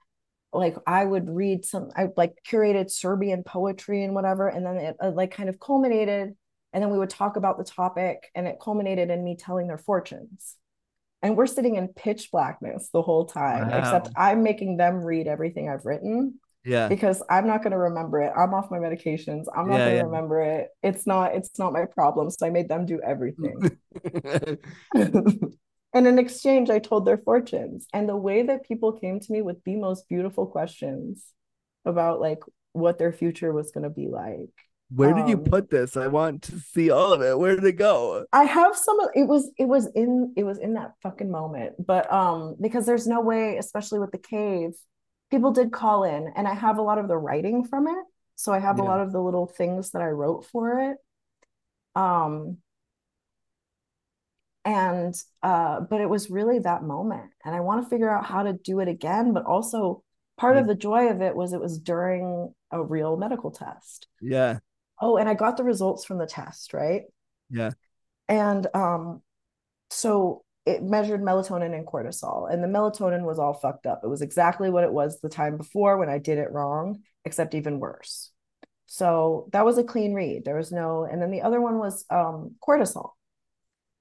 like I would read some I like curated Serbian poetry and whatever and then it uh, like kind of culminated and then we would talk about the topic and it culminated in me telling their fortunes. And we're sitting in pitch blackness the whole time wow. except i'm making them read everything i've written yeah. Because i'm not going to remember it. I'm off my medications. I'm not yeah, going to yeah. remember it. It's not it's not my problem so i made them do everything. And in exchange i told their fortunes. And the way that people came to me with the most beautiful questions about like what their future was going to be like. Where did um, you put this? I want to see all of it. Where did it go? I have some of it was it was in it was in that fucking moment. But um because there's no way especially with the cave people did call in and i have a lot of the writing from it. So i have yeah. a lot of the little things that i wrote for it. Um and uh but it was really that moment and i want to figure out how to do it again but also part yeah. of the joy of it was it was during a real medical test. Yeah. Oh and i got the results from the test right? Yeah. And um so it measured melatonin and cortisol and the melatonin was all fucked up it was exactly what it was the time before when i did it wrong except even worse so that was a clean read there was no and then the other one was um, cortisol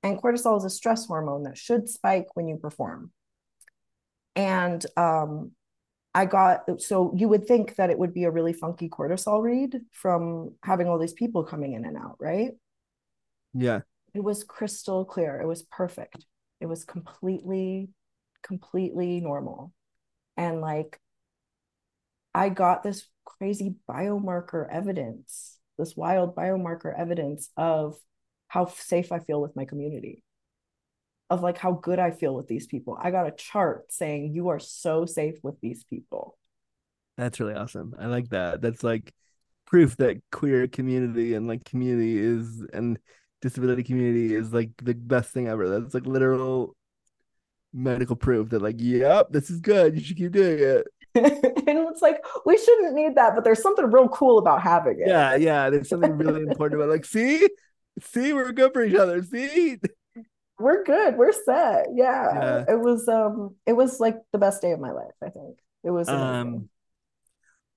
and cortisol is a stress hormone that should spike when you perform and um, I got so you would think that it would be a really funky cortisol read from having all these people coming in and out, right? Yeah. It was crystal clear. It was perfect. It was completely, completely normal. And like, I got this crazy biomarker evidence, this wild biomarker evidence of how safe I feel with my community of like how good I feel with these people. I got a chart saying you are so safe with these people. That's really awesome. I like that. That's like proof that queer community and like community is and disability community is like the best thing ever. That's like literal medical proof that like, yep, this is good. You should keep doing it. and it's like we shouldn't need that, but there's something real cool about having it. Yeah, yeah. There's something really important about like, see, see, we're good for each other. See, we're good. We're set. Yeah. yeah. It was um it was like the best day of my life, I think. It was amazing. um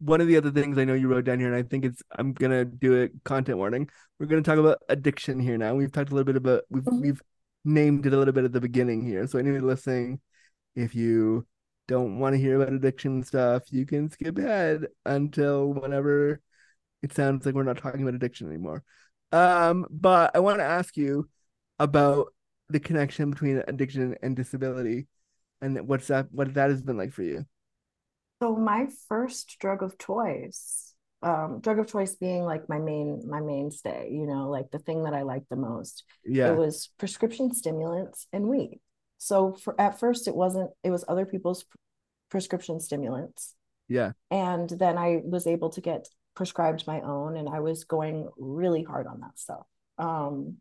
one of the other things I know you wrote down here, and I think it's I'm gonna do a content warning. We're gonna talk about addiction here now. We've talked a little bit about we've mm-hmm. we've named it a little bit at the beginning here. So anybody listening, if you don't want to hear about addiction stuff, you can skip ahead until whenever it sounds like we're not talking about addiction anymore. Um, but I want to ask you about the connection between addiction and disability and what's that what that has been like for you so my first drug of choice um, drug of choice being like my main my mainstay you know like the thing that i like the most. Yeah. it was prescription stimulants and weed. So for at first it wasn't it was other people's prescription stimulants. Yeah. And then i was able to get prescribed my own and i was going really hard on that stuff um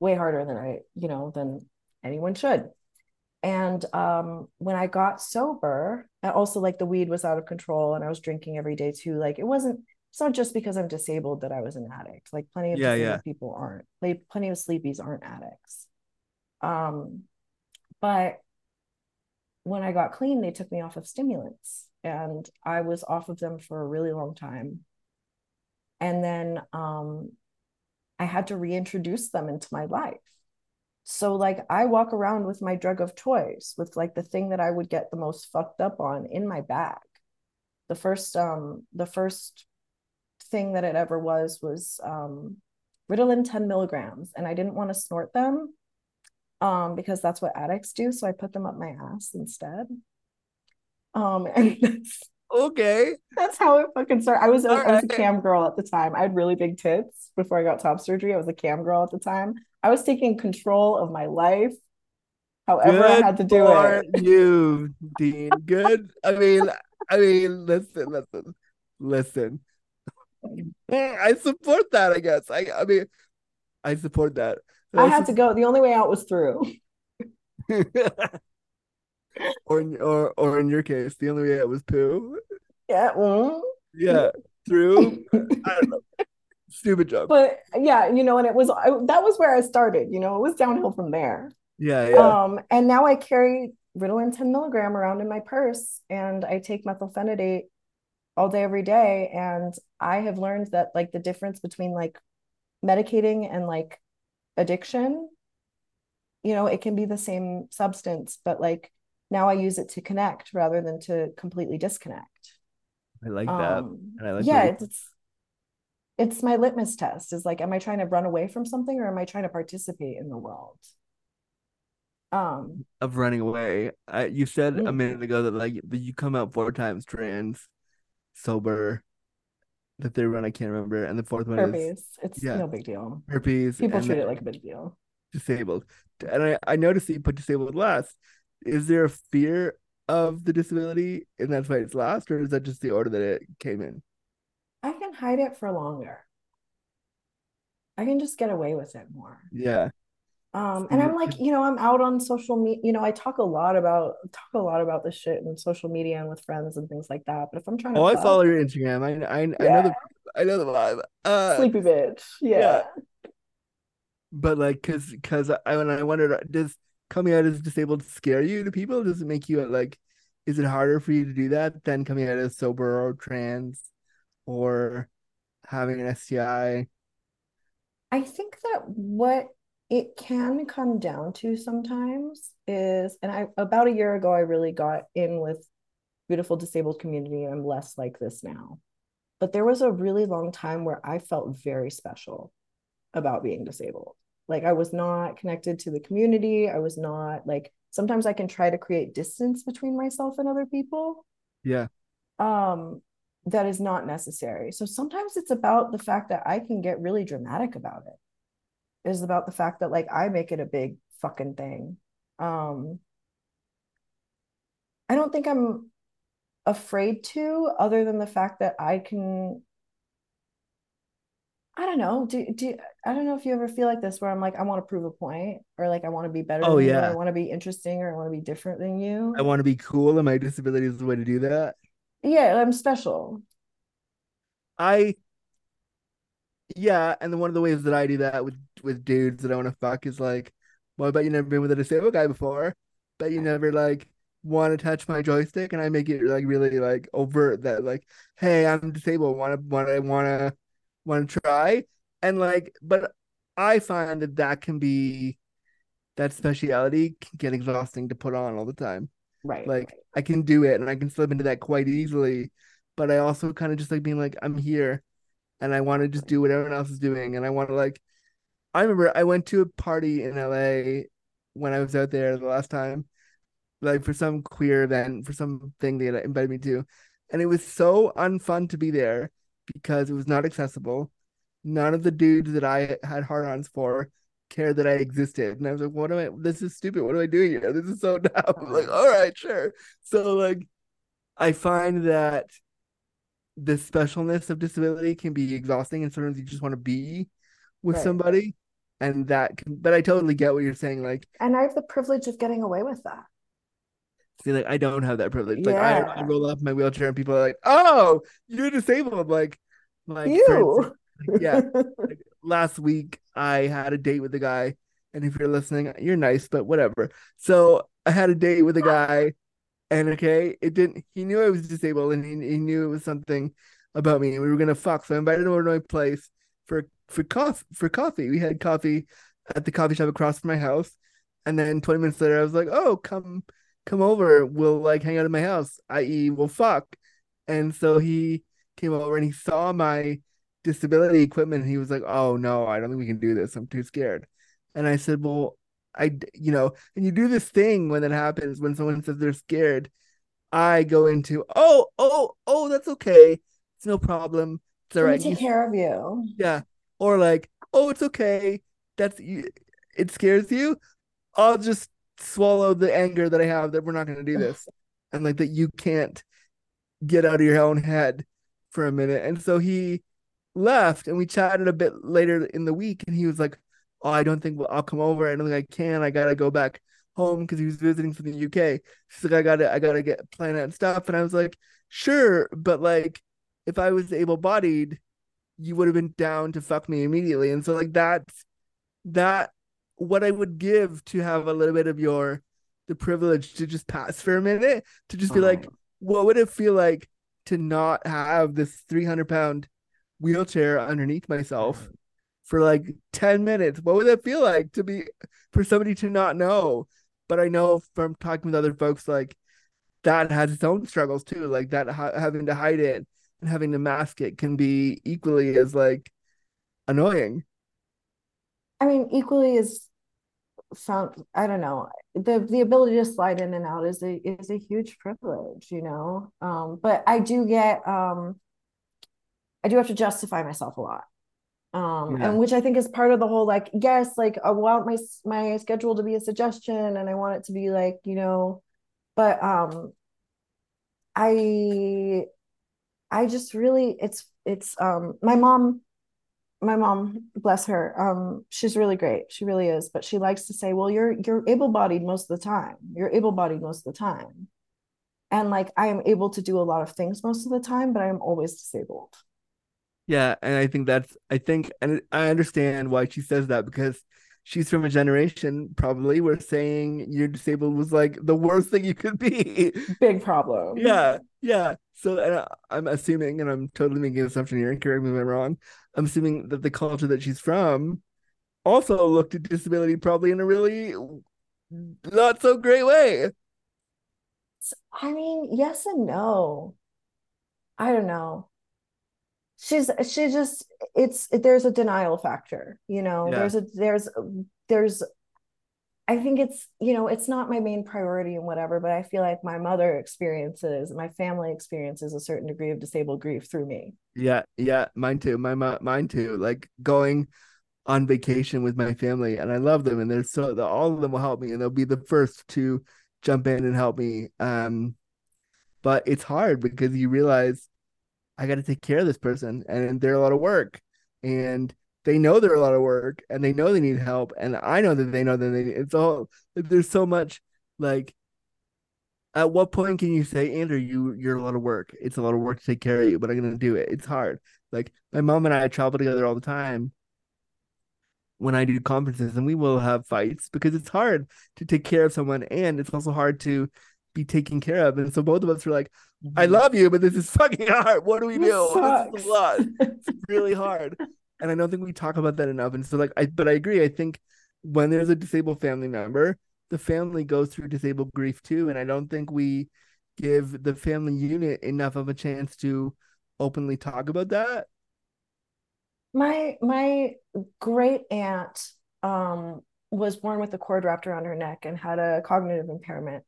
way harder than I, you know, than anyone should. And um, when I got sober, and also like the weed was out of control and I was drinking every day too. Like it wasn't, it's not just because I'm disabled that I was an addict. Like plenty of yeah, yeah. people aren't. Like plenty of sleepies aren't addicts. Um, but when I got clean, they took me off of stimulants and I was off of them for a really long time. And then um, I had to reintroduce them into my life. So like I walk around with my drug of choice, with like the thing that I would get the most fucked up on in my bag. The first um the first thing that it ever was was um Ritalin 10 milligrams. And I didn't want to snort them um because that's what addicts do. So I put them up my ass instead. Um and that's okay. That's how it fucking started. I was, a, I was a cam girl at the time. I had really big tits before I got top surgery. I was a cam girl at the time. I was taking control of my life. However, Good I had to do it. Are you, Dean. Good. I mean, I mean, listen, listen, listen. I support that. I guess. I. I mean, I support that. I had to go. The only way out was through. or in, or or in your case, the only way it was poo. Yeah. Mm. Yeah. Through. I don't know. Stupid joke. But yeah, you know, and it was I, that was where I started. You know, it was downhill from there. Yeah, yeah. Um, and now I carry Ritalin 10 milligram around in my purse, and I take methylphenidate all day, every day. And I have learned that like the difference between like medicating and like addiction you know it can be the same substance but like now i use it to connect rather than to completely disconnect I like that. um And I like yeah it's it's my litmus test is like am i trying to run away from something or am i trying to participate in the world um of running away. I, you said a minute ago that like you come out four times trans, sober. The third one I can't remember, and the fourth one is herpes it's yeah. no big deal herpes. people treat it like a big deal disabled. And I I noticed that you put disabled last. Is there a fear of the disability, and that's why it's last, or is that just the order that it came in? I can hide it for longer i can just get away with it more Yeah, Um, and I'm like, you know, I'm out on social media, you know, I talk a lot about talk a lot about this shit in social media and with friends and things like that. But if I'm trying to Oh, I follow your Instagram. I I, I know the I know the vibe. Uh, sleepy bitch. Yeah. yeah. but like, cause cause I when I wondered, does coming out as disabled scare you to people? Does it make you like, is it harder for you to do that than coming out as sober or trans, or having an STI? I think that what it can come down to sometimes is, and I about a year ago, I really got in with beautiful disabled community, and I'm less like this now. But there was a really long time where I felt very special about being disabled. Like I was not connected to the community. I was not like sometimes I can try to create distance between myself and other people. Yeah, Um, that is not necessary. So sometimes it's about the fact that I can get really dramatic about it. It is about the fact that like I make it a big fucking thing. Um, I don't think I'm afraid to, other than the fact that I can. I don't know. Do do I don't know if you ever feel like this where I'm like I want to prove a point or like I want to be better Oh, than you, yeah. or I want to be interesting or I want to be different than you. I want to be cool, and my disability is the way to do that. Yeah, I'm special. I yeah, and then one of the ways that I do that with with dudes that I want to fuck is like, well, I bet you never been with a disabled guy before. Bet you never like want to touch my joystick, and I make it like really like overt that like, hey, I'm disabled. Want to want to want to want to try, and like, but I find that that can be that speciality can get exhausting to put on all the time Right. like right. I can do it and I can slip into that quite easily. But I also kind of just like being like, I'm here and I want to just do what everyone else is doing. And I want to like I remember I went to a party in LA when I was out there the last time, like for some queer event, for something they had invited me to. And it was so unfun to be there because it was not accessible. None of the dudes that I had hard ons for cared that I existed. And I was like, what am I this is stupid. What am I doing here? This is so dumb. I'm like, mm-hmm. all right, sure. So like I find that the specialness of disability can be exhausting and sometimes you just want to be with Right. somebody and that can, but I totally get what you're saying like And I have the privilege of getting away with that. see like I don't have that privilege like I, I roll up my wheelchair and people are like oh you're disabled like like You. instance, like, yeah like, last week I had a date with a guy and if you're listening you're nice but whatever. So I had a date with a guy and okay it didn't he knew I was disabled and he, he knew it was something about me and we were gonna fuck so I invited him over to my place for for coffee for coffee. We had coffee at the coffee shop across from my house and then 20 minutes later I was like oh come come over. We'll like hang out at my house i.e we'll fuck. And so he came over and he saw my disability equipment he was like oh no I don't think we can do this. I'm too scared. And I said well I, you know and you do this thing when that happens when someone says they're scared I go into oh oh oh that's okay. It's no problem. It's all right. Take You- care of you. yeah. Or like oh it's okay. That's you it scares you. I'll just swallow the anger that I have that we're not going to do this. And like that you can't get out of your own head for a minute. And so he left and we chatted a bit later in the week and he was like oh I don't think I'll come over. I don't think I can. I gotta go back home because he was visiting from the UK she's like I gotta I gotta get plan out and stuff. And I was like sure but like if I was able-bodied you would have been down to fuck me immediately. And so like that's that what I would give to have a little bit of your the privilege to just pass for a minute to just be like uh-huh. what would it feel like to not have this 300 pound wheelchair underneath myself for like 10 minutes. What would that feel like to be for somebody to not know? But I know from talking with other folks, like that has its own struggles too. Like that ha- having to hide it and having to mask it can be equally as like annoying. I mean, equally as found I don't know. The the ability to slide in and out is a is a huge privilege, you know. Um, but I do get um I do have to justify myself a lot. Um, yeah. and which I think is part of the whole like, yes, like I want my my schedule to be a suggestion and I want it to be like, you know, but um I I just really it's it's um my mom my mom bless her um she's really great she really is but she likes to say well you're you're able-bodied most of the time you're able-bodied most of the time and like i am able to do a lot of things most of the time but i'm always disabled yeah and i think that's i think and i understand why she says that because she's from a generation probably where saying you're disabled was like the worst thing you could be. Big problem. Yeah, yeah. So and I'm assuming, and I'm totally making an assumption here, and correct me if I'm wrong. I'm assuming that the culture that she's from also looked at disability probably in a really not so great way. I mean, yes and no. I don't know she's she just it's there's a denial factor you know yeah. there's a there's there's i think it's you know it's not my main priority and whatever but i feel like my mother experiences my family experiences a certain degree of disabled grief through me yeah yeah mine too my my mine too like going on vacation with my family and i love them and they're so all of them will help me and they'll be the first to jump in and help me um but it's hard because you realize I got to take care of this person and they're a lot of work and they know they're a lot of work and they know they need help and I know that they know that they it's all there's so much like at what point can you say Andrew you you're a lot of work. It's a lot of work to take care of you but I'm gonna do it. It's hard. Like my mom and I travel together all the time. When I do conferences and we will have fights because it's hard to take care of someone and it's also hard to be taken care of. And so both of us were like, I mm-hmm. love you, but this is fucking hard. What do we do? This is a lot. it's really hard. And I don't think we talk about that enough. And so like I but I agree. I think when there's a disabled family member, the family goes through disabled grief too. And I don't think we give the family unit enough of a chance to openly talk about that. My my great aunt um was born with a cord wrapped around her neck and had a cognitive impairment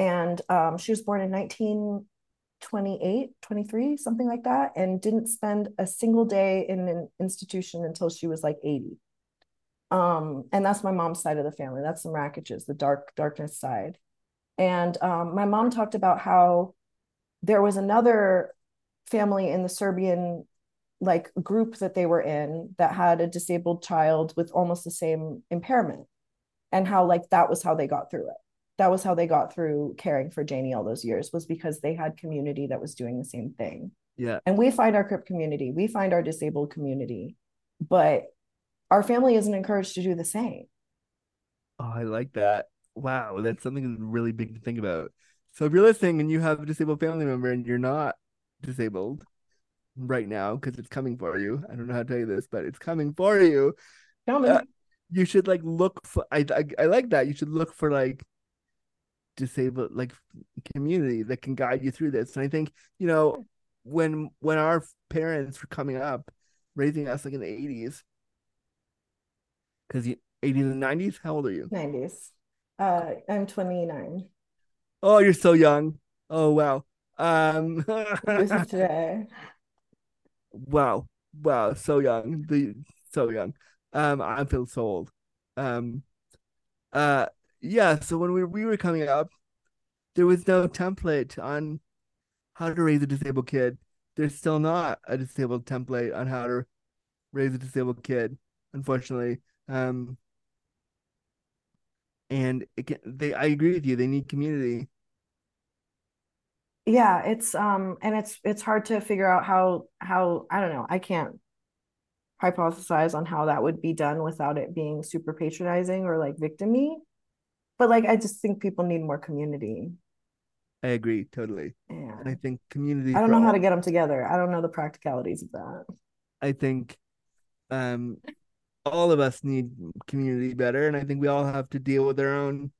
and um, she was born in 1928 23 something like that and didn't spend a single day in an institution until she was like 80 um, and that's my mom's side of the family. That's the Mrakiches, the dark darkness side. And um, my mom talked about how there was another family in the serbian like group that they were in that had a disabled child with almost the same impairment and how like that was how they got through it that was how they got through caring for Janie all those years was because they had community that was doing the same thing. Yeah. And we find our CRIP community, we find our disabled community, but our family isn't encouraged to do the same. Oh, I like that. Wow, that's something really big to think about. So if you're listening and you have a disabled family member and you're not disabled right now because it's coming for you, I don't know how to tell you this, but it's coming for you. Coming. Uh, you should like look for. I, I I like that. You should look for like disabled like community that can guide you through this. And I think, you know, when when our parents were coming up, raising us like in the 80s, because 80s and 90s, how old are you? 90s. Uh I'm 29. Oh, you're so young. Oh wow. Um today. Wow. Wow, so young. The so young. Um I feel so old. Um uh yeah, so when we, we were coming up, there was no template on how to raise a disabled kid. There's still not a disabled template on how to raise a disabled kid, unfortunately. Um, and it, they, I agree with you. They need community. Yeah, it's um, and it's it's hard to figure out how how I don't know. I can't hypothesize on how that would be done without it being super patronizing or like victimy but like I just think people need more community. I agree totally. Yeah. And I think community. I don't know all, how to get them together. I don't know the practicalities of that. I think, um, all of us need community better, and I think we all have to deal with our own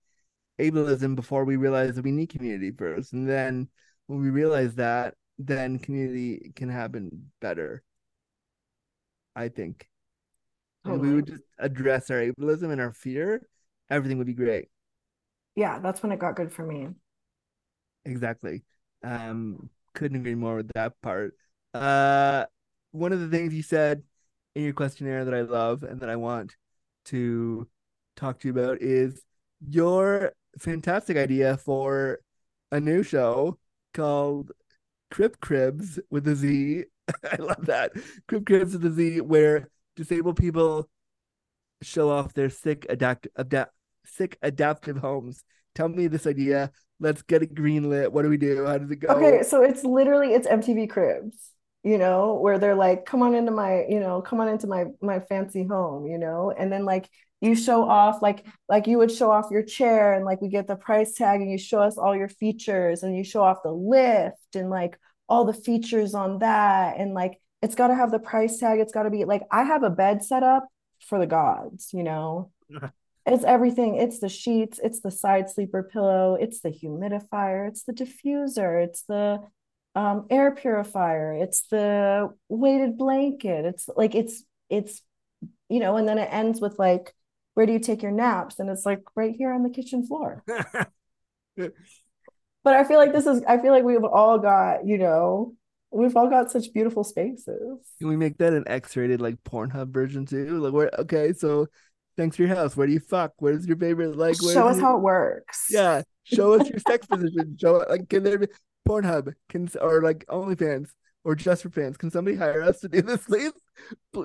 ableism before we realize that we need community first, and then when we realize that, then community can happen better. I think. And we would just address our ableism and our fear, everything would be great. Yeah, that's when it got good for me. Exactly. Um, couldn't agree more with that part. Uh, one of the things you said in your questionnaire that I love and that I want to talk to you about is your fantastic idea for a new show called Crip Cribs with a Z. I love that. Crip Cribs with a Z, where disabled people show off their sick adapt adapt sick adaptive homes. Tell me this idea. Let's get it greenlit. What do we do? How does it go? Okay, so it's literally it's MTV Cribs, you know, where they're like, come on into my, you know, come on into my my fancy home, you know, and then like you show off like like you would show off your chair and like we get the price tag and you show us all your features and you show off the lift and like all the features on that and like it's got to have the price tag it's got to be like I have a bed set up for the gods, you know. It's everything. It's the sheets, it's the side sleeper pillow, it's the humidifier, it's the diffuser, it's the um, air purifier, it's the weighted blanket. It's like it's it's you know, and then it ends with like, where do you take your naps? And it's like right here on the kitchen floor. But I feel like this is I feel like we've all got, you know, we've all got such beautiful spaces. Can we make that an X-rated like Pornhub version too? Like where okay, so thanks for your house. Where do you fuck? Where's your favorite like Show us your- how it works. Yeah, show us your sex position. Show like can there be Pornhub can or like OnlyFans or just for fans? Can somebody hire us to do this, please?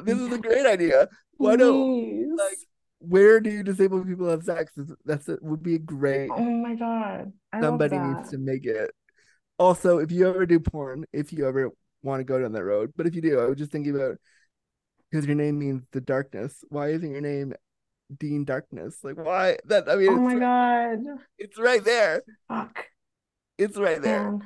This is a great idea. Why don't like where do disabled people have sex? That's it would be great. Oh my God. I Somebody needs to make it. Also, if you ever do porn, if you ever want to go down that road, but if you do, I was just thinking about because your name means the darkness. Why isn't your name Dean Darkness? Like why that? I mean, Oh my God. it's right there. Fuck. It's right there. Man.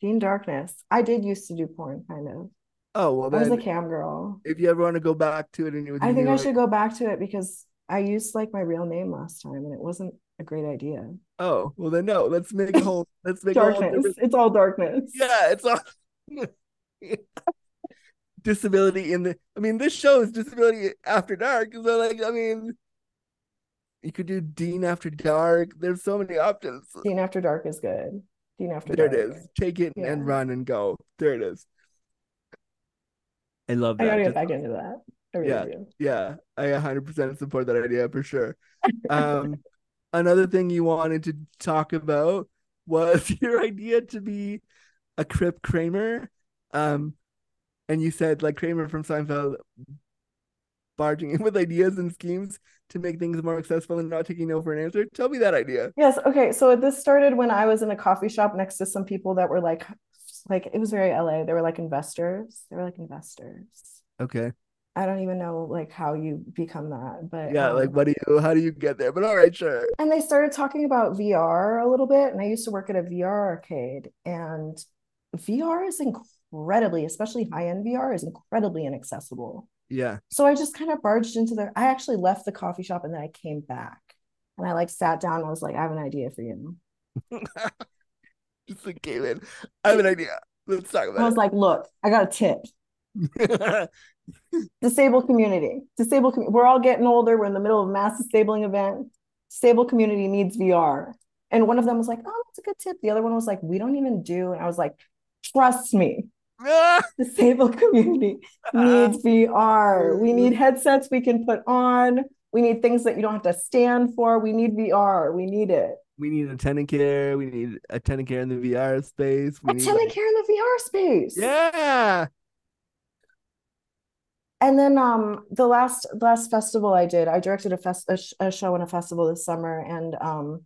Dean Darkness. I did used to do porn, kind of. Oh well, I was a cam girl. if you ever want to go back to it and you, I think I should go back to it because I used like my real name last time and it wasn't a great idea. Oh well, then no. Let's make a whole. Let's make a whole Darkness. It's all darkness. Yeah, it's all disability in the. I mean, this show is disability after dark. So like, I mean, you could do Dean after dark. There's so many options. Dean After Dark is good. Dean After There Dark. There it is. Take it and run and go. There it is. I love I that. gotta get Just- back into that. I really Yeah. do. yeah, I 100% support that idea for sure. Um, another thing you wanted to talk about was your idea to be a Crip Kramer. Um, and you said like Kramer from Seinfeld barging in with ideas and schemes to make things more accessible and not taking no for an answer. Tell me that idea. Yes. Okay. So this started when I was in a coffee shop next to some people that were like, like it was very LA. They were like investors. They were like investors. Okay. I don't even know like how you become that, but Yeah, like um, what do you how do you get there? But all right, sure. and they started talking about VR a little bit. And I used to work at a VR arcade, and VR is incredibly, especially high-end VR, is incredibly inaccessible. Yeah. So I just kind of barged into there. I actually left the coffee shop and then I came back and I like sat down and I was like, I have an idea for you. Just like came in. I have an idea. Let's talk about I was about like, look, I got a tip. Disabled community. Disabled community. We're all getting older. We're in the middle of a mass disabling event. Disabled community needs VR. And one of them was like, oh, that's a good tip. The other one was like, we don't even do. And I was like, trust me! disabled community needs VR. We need headsets we can put on. We need things that you don't have to stand for. We need VR. We need it. we need attendant care. We need attendant care in the VR space. We need Attendant like- care in the VR space. Yeah. And then um the last last festival I did, I directed a fest a, sh- a show and a festival this summer, and um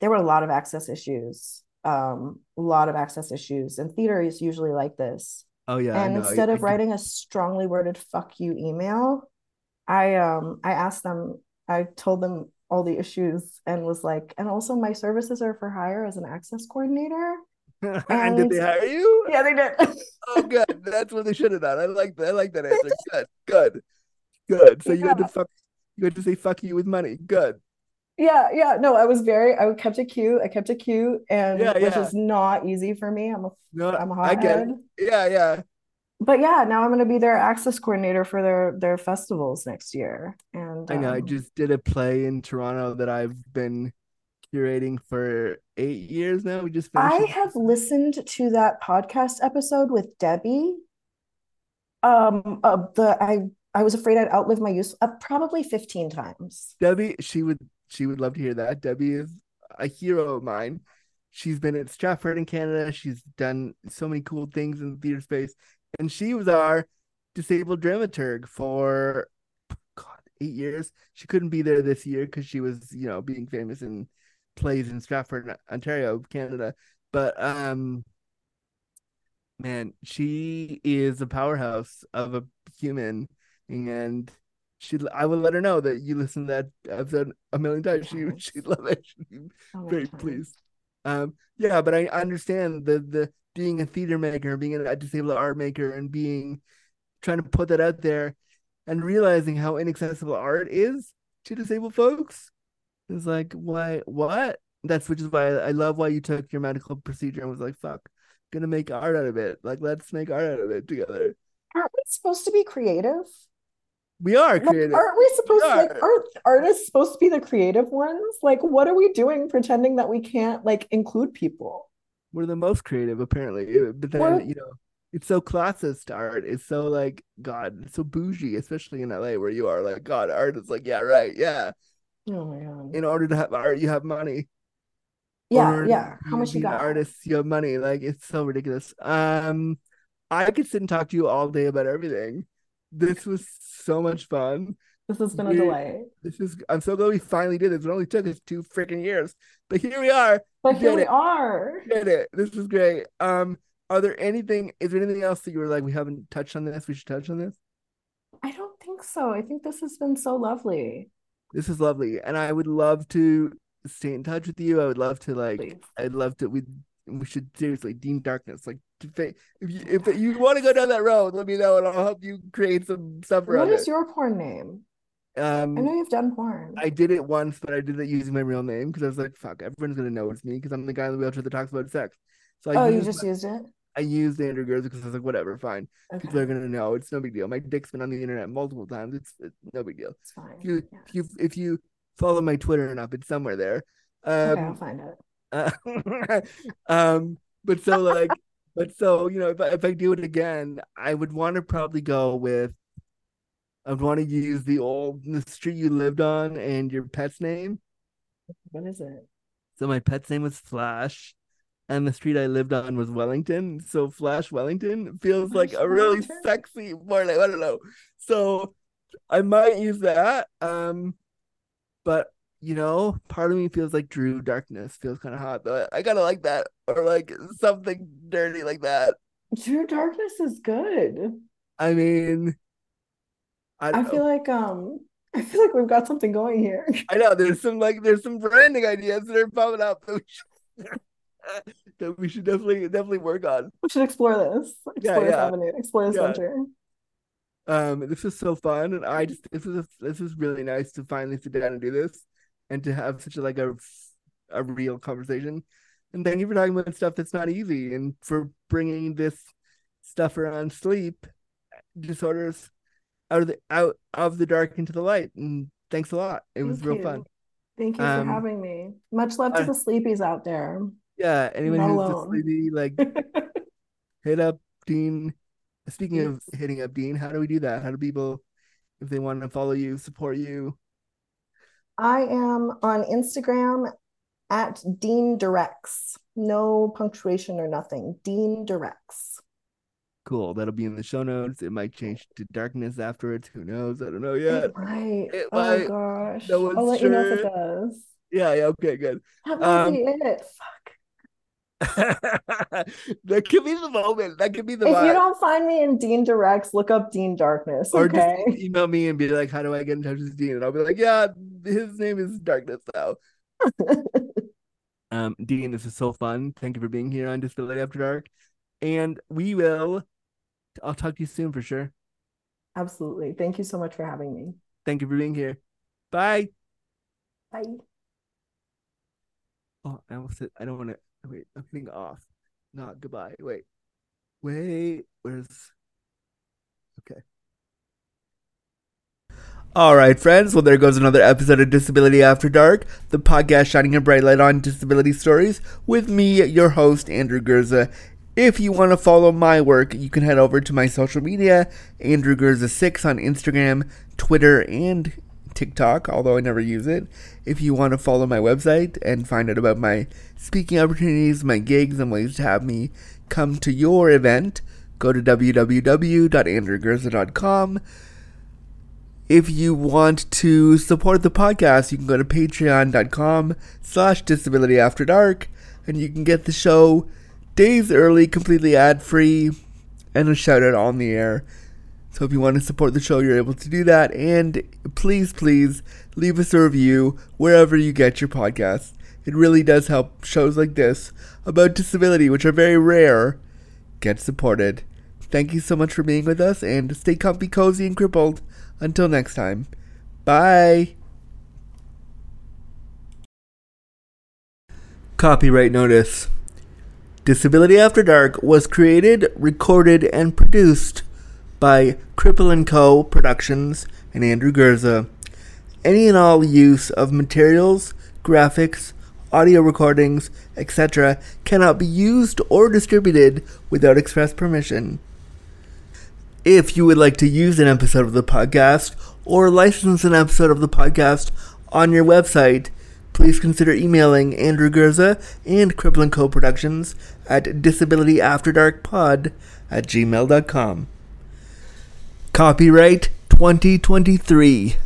there were a lot of access issues. Um, a lot of access issues, and theater is usually like this. Oh yeah. And instead I of do- writing a strongly worded "fuck you" email, I um I asked them, I told them all the issues, and was like, and also my services are for hire as an access coordinator. and did they hire you? Yeah, they did. Oh, good. That's what they should have done. I like that. I like that answer. Good. Good. Good. So you had to fuck. You had to say fuck you with money. Good. Yeah, yeah. No, I was very, I kept it cute. I kept it cute, and Yeah, which is not easy for me. I'm a, No, I'm a I get it. Yeah, yeah. But yeah, now I'm going to be their access coordinator for their their festivals next year. And I know. I um, just did a play in Toronto that I've been curating for eight years now. We just finished. I it. have listened to that podcast episode with Debbie. Um, uh, the I I was afraid I'd outlive my use uh, probably 15 times. Debbie, she would she would love to hear that. Debbie is a hero of mine. She's been at Stratford in Canada. She's done so many cool things in the theater space, and she was our disabled dramaturg for God eight years. She couldn't be there this year because she was you know being famous in plays in Stratford, Ontario, Canada. But um, man, she is a powerhouse of a human, and she I would let her know that you listen to that episode a million times. She Yes. she'd love it. She'd be So very times. pleased. Um, yeah, but I understand the the being a theater maker, being a disabled art maker, and being trying to put that out there, and realizing how inaccessible art is to disabled folks. It's like why what? That's which is why I love why you took your medical procedure and was like, fuck, gonna make art out of it. Like let's make art out of it together. Aren't we supposed to be creative? We are Like, creative. aren't we supposed to like are. aren't artists supposed to be the creative ones? Like, what are we doing pretending that we can't like include people? We're the most creative, apparently. Uh, But then, We're- you know, it's so classist art. It's so like, God, it's so bougie, especially in LA where you are. Like, God, art is like, yeah, right, yeah. Oh my God. In order to have art, you have money. Yeah, Or yeah. How much you got? Artists, you have money. Like, it's so ridiculous. Um, I could sit and talk to you all day about everything. This was so much fun. This has been a We- delight. This is. I'm so glad we finally did this. It only took us two freaking years, but here we are. But here we it. are. Did it. This is great. Um, are there anything? Is there anything else that you were like, we haven't touched on this? We should touch on this. I don't think so. I think this has been so lovely. This is lovely, and I would love to stay in touch with you. I would love to like. Please. I'd love to. We we should seriously Dean Darkness. Like, if you if you want to go down that road, let me know, and I'll help you create some stuff What is it. your porn name? um, I know Um, you've done porn. I did it once, but I did it using my real name because I was like, "Fuck, everyone's gonna know it's me" because I'm the guy in the wheelchair that talks about sex. So I Oh, you just my- used it? I used Andrew Gurza because I was like, whatever, fine. People are gonna know. It's no big deal. My dick's been on the internet multiple times. It's, it's no big deal. it's fine. If you Yeah. if you if you follow my Twitter enough, it's somewhere there. Okay, I'll Um, find it. Uh, um, but so like, but so you know, if I, if I do it again, I would want to probably go with. I'd want to use the old the street you lived on and your pet's name. What is it? So my pet's name was Flash, and the street I lived on was Wellington. So Flash Wellington feels like a really sexy, more like I don't know. So I might use that. Um, but you know, part of me feels like Drew Darkness feels kind of hot but I, I kind of like that, or like something dirty like that. Drew Darkness is good. I mean, I I feel like um I feel like we've got something going here. I know there's some like there's some branding ideas that are popping up that we should, that we should definitely definitely work on. We should explore this. Yeah, Explore this yeah. avenue. Explore this Yeah. venture. Um, this was so fun, and I just this was this was really nice to finally sit down and do this, and to have such a like a a real conversation. And thank you for talking about stuff that's not easy, and for bringing this stuff around sleep disorders out of the out of the dark into the light. And thanks a lot. It was real you. fun. Thank you Um, for having me. Much love to uh, the sleepies out there. Yeah, anyone Not who's alone. sleepy, like hit up Dean. Speaking of hitting up Dean, how do we do that? How do people, if they want to follow you, support you? I am on Instagram at Dean Directs. No punctuation or nothing. Dean Directs. Cool. That'll be in the show notes. It might change to darkness afterwards. Who knows? I don't know yet. It might. It oh might. gosh. No I'll let you know if it does. Yeah, yeah, okay, good. That might Um, be it. Fuck. that could be the moment. That could be the If you don't find me in Dean Directs, look up Dean Darkness. Or Okay. just email me and be like, how do I get in touch with Dean? And I'll be like, yeah, his name is Darkness now. Um, Dean, this is so fun. Thank you for being here on Disability After Dark. And we will, I'll talk to you soon for sure. Absolutely. Thank you so much for having me. Thank you for being here. Bye. Bye. Oh, I almost said I don't want to. Wait, I'm hitting off. Not goodbye. Wait. Wait. Where's. Okay. All right, friends. Well, there goes another episode of Disability After Dark, the podcast shining a bright light on disability stories with me, your host, Andrew Gurza. If you want to follow my work, you can head over to my social media, Andrew Gurza6 on Instagram, Twitter, and TikTok, although I never use it. If you want to follow my website and find out about my speaking opportunities, my gigs, and ways to have me come to your event, go to www.andrewgurza.com. If you want to support the podcast, you can go to patreon.com slash disability after dark and you can get the show days early, completely ad free, and a shout out on the air. So if you want to support the show, you're able to do that. And please, please leave us a review wherever you get your podcast. It really does help shows like this about disability, which are very rare, get supported. Thank you so much for being with us and stay comfy, cozy, and crippled. Until next time. Bye. Copyright notice. Disability After Dark was created, recorded, and produced by Cripple & Co. Productions and Andrew Gurza. Any and all use of materials, graphics, audio recordings, etc. cannot be used or distributed without express permission. If you would like to use an episode of the podcast or license an episode of the podcast on your website, please consider emailing Andrew Gurza and Cripple & Co. Productions at disabilityafterdarkpod at gmail.com. Copyright 2023.